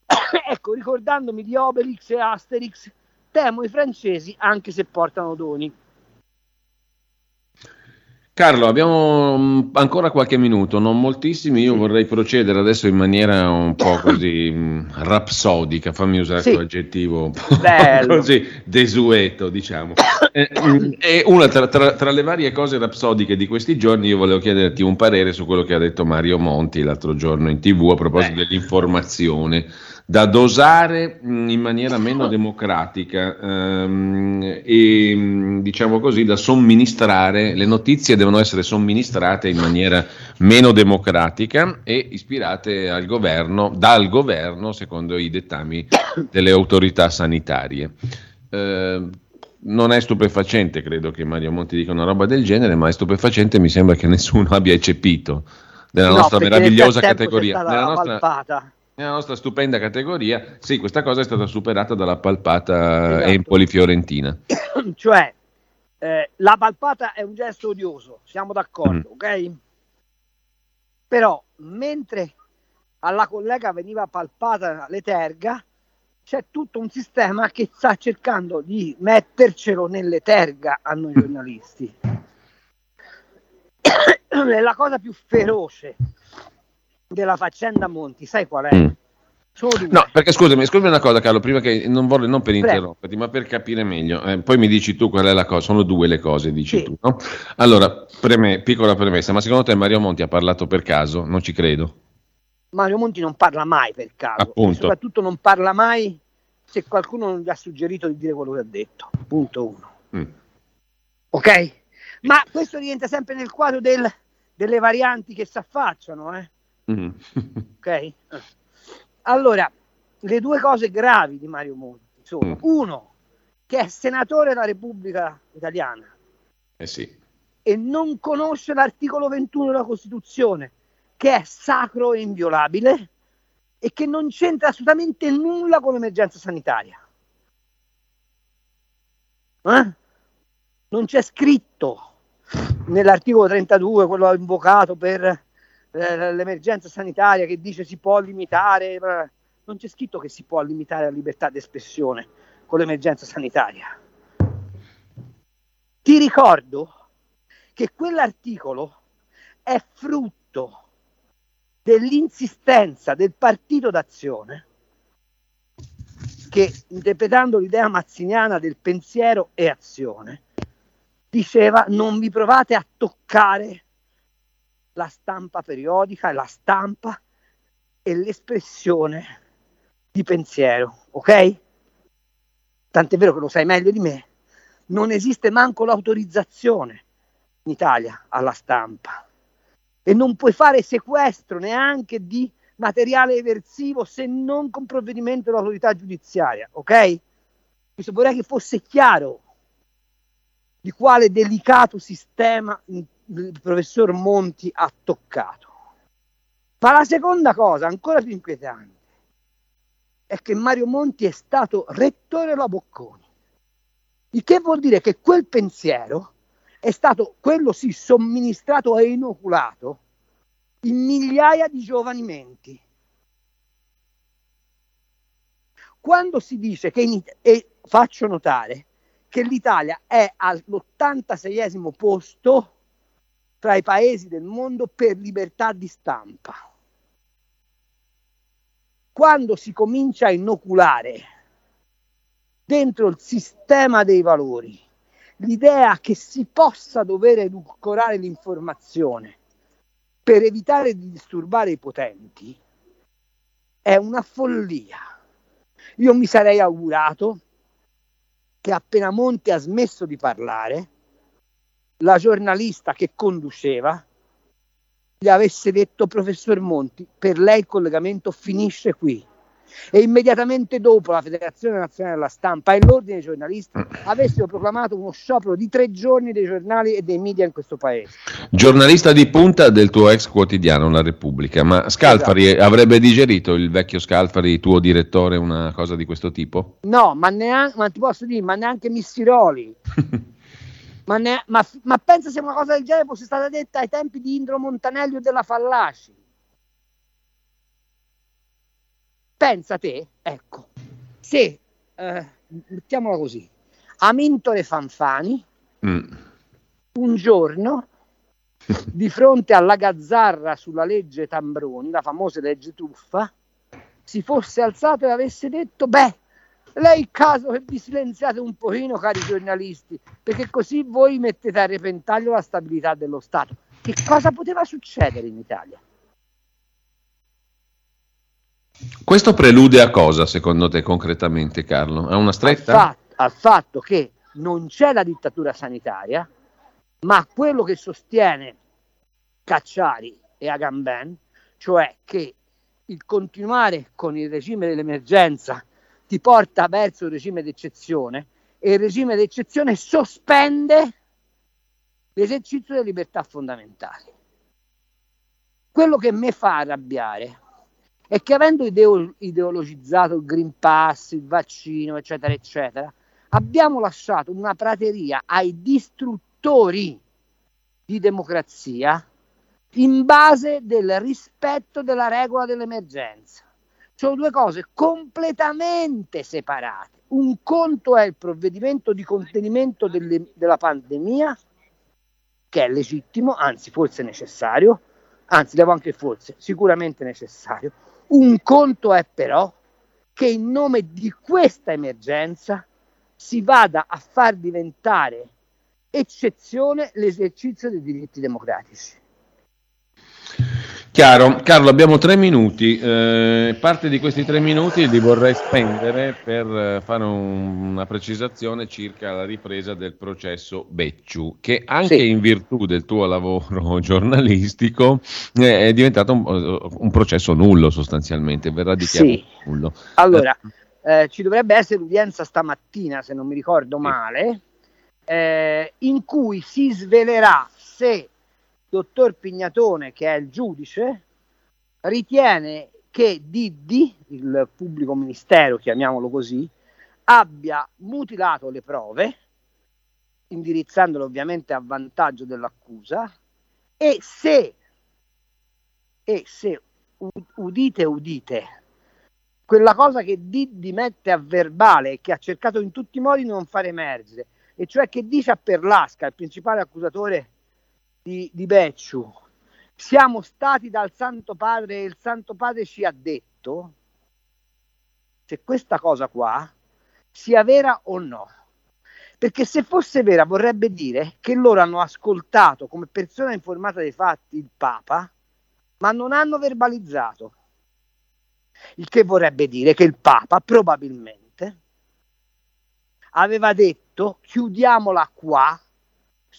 ecco, ricordandomi di Obelix e Asterix, temo i francesi anche se portano doni. Carlo, abbiamo mm, ancora qualche minuto, non moltissimi. Io vorrei procedere adesso in maniera un po' così mm, rapsodica, fammi usare sì. aggettivo un po' così desueto, diciamo. E, eh, e una tra, tra, tra, le varie cose rapsodiche di questi giorni, io volevo chiederti un parere su quello che ha detto Mario Monti l'altro giorno in tv a proposito Beh. dell'informazione da dosare mm, in maniera meno democratica ehm, e mm, diciamo così da somministrare, le notizie devono essere somministrate in maniera meno democratica e ispirate al governo, dal governo secondo i dettami delle autorità sanitarie. Eh, non è stupefacente, credo che Mario Monti dica una roba del genere, ma è stupefacente, mi sembra che nessuno abbia eccepito della no, nostra meravigliosa categoria. Nella nostra, nella nostra stupenda categoria, sì, questa cosa è stata superata dalla palpata esatto. Empoli-Fiorentina. cioè, eh, la palpata è un gesto odioso, siamo d'accordo, mm. ok? Però, mentre alla collega veniva palpata l'eterga, c'è tutto un sistema che sta cercando di mettercelo nelle terga a noi giornalisti. è la cosa più feroce della faccenda Monti, sai qual è? Mm. No, perché scusami, scusami una cosa Carlo, prima che non vorrei, non per interromperti, ma per capire meglio, eh, poi mi dici tu qual è la cosa, sono due le cose, dici sì. tu, no? Allora, preme, piccola premessa, ma secondo te Mario Monti ha parlato per caso? Non ci credo. Mario Monti non parla mai per caso, Appunto. soprattutto non parla mai se qualcuno non gli ha suggerito di dire quello che ha detto, punto uno. Mm. Ok? Ma questo rientra sempre nel quadro del, delle varianti che si affacciano, eh? Mm. ok? Allora, le due cose gravi di Mario Monti sono, mm. uno, che è senatore della Repubblica Italiana. Eh sì. E non conosce l'articolo 21 della Costituzione, che è sacro e inviolabile e che non c'entra assolutamente nulla con l'emergenza sanitaria. Eh? Non c'è scritto nell'articolo 32, quello invocato per l'emergenza sanitaria che dice si può limitare, non c'è scritto che si può limitare la libertà d'espressione con l'emergenza sanitaria. Ti ricordo che quell'articolo è frutto dell'insistenza del partito d'azione che interpretando l'idea mazziniana del pensiero e azione, diceva non vi provate a toccare la stampa periodica, la stampa e l'espressione di pensiero, ok? Tant'è vero che lo sai meglio di me, non esiste manco l'autorizzazione in Italia alla stampa e non puoi fare sequestro neanche di materiale eversivo se non con provvedimento dell'autorità giudiziaria, ok? Questo vorrei che fosse chiaro di quale delicato sistema il professor Monti ha toccato. Ma la seconda cosa, ancora più inquietante, è che Mario Monti è stato rettore alla Bocconi, il che vuol dire che quel pensiero è stato, quello sì, somministrato e inoculato in migliaia di giovani menti. Quando si dice che, in, e faccio notare, che l'Italia è all'86esimo posto tra i paesi del mondo per libertà di stampa. Quando si comincia a inoculare dentro il sistema dei valori l'idea che si possa dover edulcorare l'informazione per evitare di disturbare i potenti, è una follia. Io mi sarei augurato che appena Monti ha smesso di parlare, la giornalista che conduceva gli avesse detto professor Monti, per lei il collegamento finisce qui. E immediatamente dopo la Federazione Nazionale della Stampa e l'Ordine giornalisti mm. avessero proclamato uno sciopero di tre giorni dei giornali e dei media in questo paese. Giornalista di punta del tuo ex quotidiano La Repubblica, ma Scalfari esatto. avrebbe digerito il vecchio Scalfari, tuo direttore, una cosa di questo tipo? No, ma, neanche, ma ti posso dire, ma neanche Missiroli. Ma, ne, ma, ma, pensa se una cosa del genere fosse stata detta ai tempi di Indro Montanelli o della Fallaci. Pensa te, ecco, se, eh, mettiamola così, Amintore Fanfani mm. un giorno di fronte alla gazzarra sulla legge Tambroni, la famosa legge truffa, si fosse alzato e avesse detto, beh, lei caso che vi silenziate un pochino, cari giornalisti, perché così voi mettete a repentaglio la stabilità dello Stato. Che cosa poteva succedere in Italia? Questo prelude a cosa, secondo te, concretamente, Carlo? A una stretta? Al fatto, al fatto che non c'è la dittatura sanitaria, ma quello che sostiene Cacciari e Agamben, cioè che il continuare con il regime dell'emergenza ti porta verso il regime d'eccezione e il regime d'eccezione sospende l'esercizio delle libertà fondamentali. Quello che mi fa arrabbiare è che avendo ideo- ideologizzato il Green Pass, il vaccino, eccetera, eccetera, abbiamo lasciato una prateria ai distruttori di democrazia in base del rispetto della regola dell'emergenza sono due cose completamente separate. Un conto è il provvedimento di contenimento delle, della pandemia, che è legittimo, anzi forse necessario, anzi devo anche forse, sicuramente necessario. Un conto è però che in nome di questa emergenza si vada a far diventare eccezione l'esercizio dei diritti democratici. Chiaro, Carlo, abbiamo tre minuti. Eh, parte di questi tre minuti li vorrei spendere per eh, fare un, una precisazione circa la ripresa del processo Becciu, che anche sì. in virtù del tuo lavoro giornalistico eh, è diventato un, eh, un, processo nullo sostanzialmente, verrà dichiarato sì. nullo. Allora, eh, ci dovrebbe essere l'udienza stamattina, se non mi ricordo male, in cui si svelerà se dottor Pignatone, che è il giudice, ritiene che Diddi, il pubblico ministero, chiamiamolo così, abbia mutilato le prove, indirizzandole ovviamente a vantaggio dell'accusa, e se, e se udite, udite, quella cosa che Diddi mette a verbale e che ha cercato in tutti i modi di non far emergere, e cioè che dice a Perlasca, il principale accusatore di, di Becciu, siamo stati dal Santo Padre e il Santo Padre ci ha detto, se questa cosa qua sia vera o no. Perché se fosse vera vorrebbe dire che loro hanno ascoltato come persona informata dei fatti il Papa, ma non hanno verbalizzato. Il che vorrebbe dire che il Papa probabilmente aveva detto chiudiamola qua,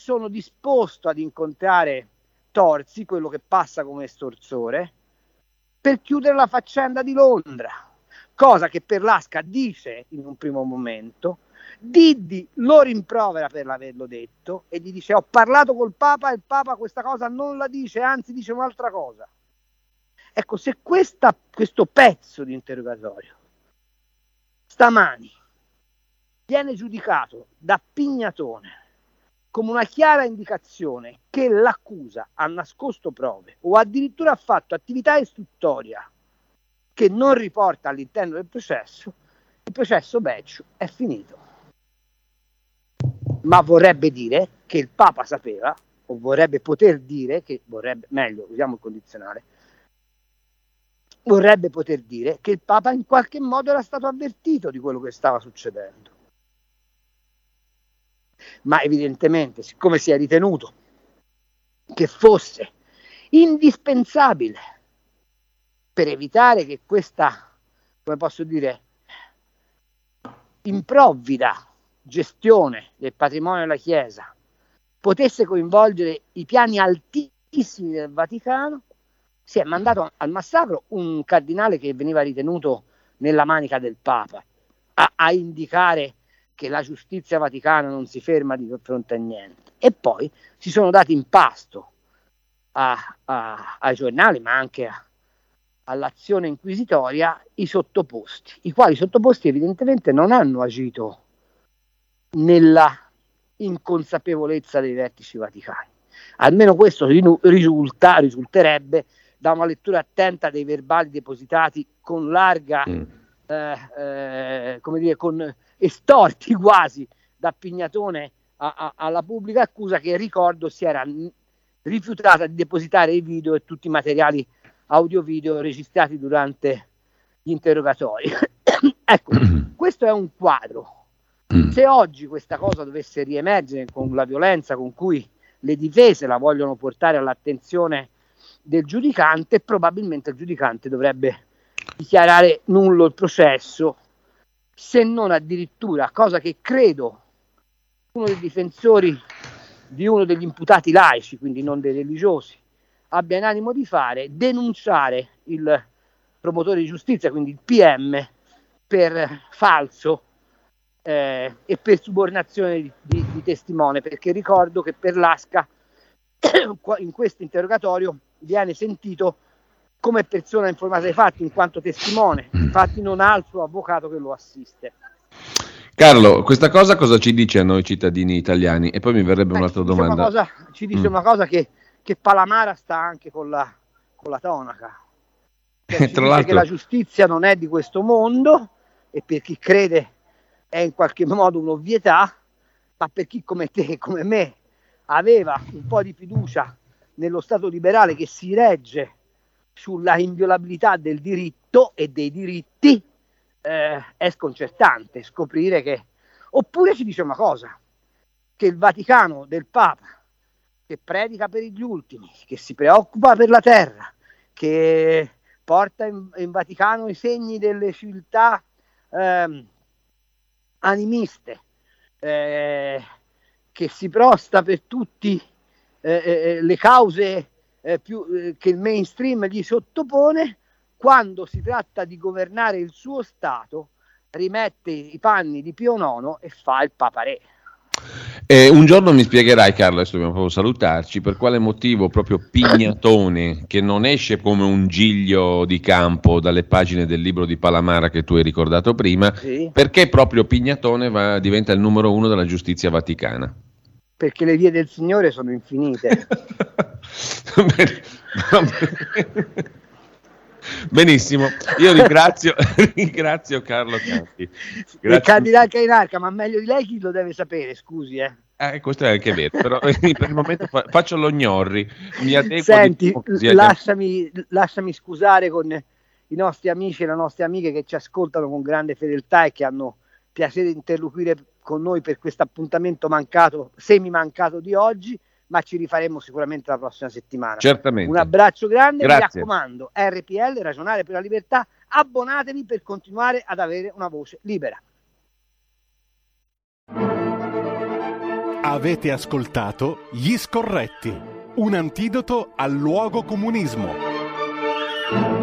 sono disposto ad incontrare Torzi, quello che passa come estorsore, per chiudere la faccenda di Londra, cosa che Perlasca dice in un primo momento, Diddi lo rimprovera per averlo detto e gli dice ho parlato col Papa e il Papa questa cosa non la dice, anzi dice un'altra cosa. Ecco, se questa, questo pezzo di interrogatorio stamani viene giudicato da Pignatone come una chiara indicazione che l'accusa ha nascosto prove o addirittura ha fatto attività istruttoria che non riporta all'interno del processo, il processo Becciu è finito. Ma vorrebbe dire che il Papa sapeva, o vorrebbe poter dire, che vorrebbe, meglio, usiamo il condizionale, vorrebbe poter dire che il Papa in qualche modo era stato avvertito di quello che stava succedendo ma evidentemente siccome si è ritenuto che fosse indispensabile per evitare che questa, come posso dire, improvvida gestione del patrimonio della Chiesa potesse coinvolgere i piani altissimi del Vaticano, si è mandato al massacro un cardinale che veniva ritenuto nella manica del Papa a, a indicare che la giustizia vaticana non si ferma di fronte a niente. E poi si sono dati in pasto a, a, ai giornali, ma anche a, all'azione inquisitoria, i sottoposti, i quali sottoposti evidentemente non hanno agito nella inconsapevolezza dei vertici vaticani. Almeno questo risulta, risulterebbe da una lettura attenta dei verbali depositati con larga, mm. Eh, eh, come dire, con estorti quasi da Pignatone a, a, alla pubblica accusa che ricordo si era rifiutata di depositare i video e tutti i materiali audio-video registrati durante gli interrogatori. ecco, questo è un quadro. Mm. Se oggi questa cosa dovesse riemergere con la violenza con cui le difese la vogliono portare all'attenzione del giudicante, probabilmente il giudicante dovrebbe dichiarare nullo il processo se non addirittura, cosa che credo uno dei difensori di uno degli imputati laici, quindi non dei religiosi, abbia in animo di fare, denunciare il promotore di giustizia, quindi il PM, per falso eh, e per subornazione di, di, di, testimone, perché ricordo che per l'ASCA in questo interrogatorio viene sentito come persona informata dei fatti, in quanto testimone, mm. infatti non ha il suo avvocato che lo assiste. Carlo, questa cosa cosa ci dice a noi cittadini italiani? E poi mi verrebbe Beh, un'altra domanda. Una cosa, ci dice mm. una cosa che, che, Palamara sta anche con la, con la tonaca. Cioè, Tra l'altro... che la giustizia non è di questo mondo e per chi crede è in qualche modo un'ovvietà, ma per chi come te e come me aveva un po' di fiducia nello Stato liberale che si regge sulla inviolabilità del diritto e dei diritti eh, è sconcertante scoprire che oppure ci dice una cosa che il Vaticano del Papa che predica per gli ultimi che si preoccupa per la terra che porta in, in Vaticano i segni delle civiltà eh, animiste eh, che si prosta per tutte eh, eh, le cause eh, più, eh, che il mainstream gli sottopone, quando si tratta di governare il suo Stato, rimette i panni di Pio IX e fa il paparè. Eh, un giorno mi spiegherai, Carlo, adesso dobbiamo proprio salutarci, per quale motivo proprio Pignatone, che non esce come un giglio di campo dalle pagine del libro di Palamara che tu hai ricordato prima, sì. perché proprio Pignatone va, diventa il numero uno della giustizia vaticana? Perché le vie del Signore sono infinite. Benissimo, io ringrazio, ringrazio Carlo Campi. Il candidato in arca, ma meglio di lei chi lo deve sapere, scusi. Eh. Eh, questo è anche vero, però per il momento fa- faccio lo gnorri. Mi Senti, lasciami, lasciami, scusare con i nostri amici e le nostre amiche che ci ascoltano con grande fedeltà e che hanno piacere di interloquire con noi per questo appuntamento mancato, semi mancato di oggi, ma ci rifaremo sicuramente la prossima settimana. Certamente. Un abbraccio grande, Grazie. mi raccomando, RPL, Ragionare per la Libertà, abbonatevi per continuare ad avere una voce libera. Avete ascoltato Gli Scorretti, un antidoto al luogo comunismo.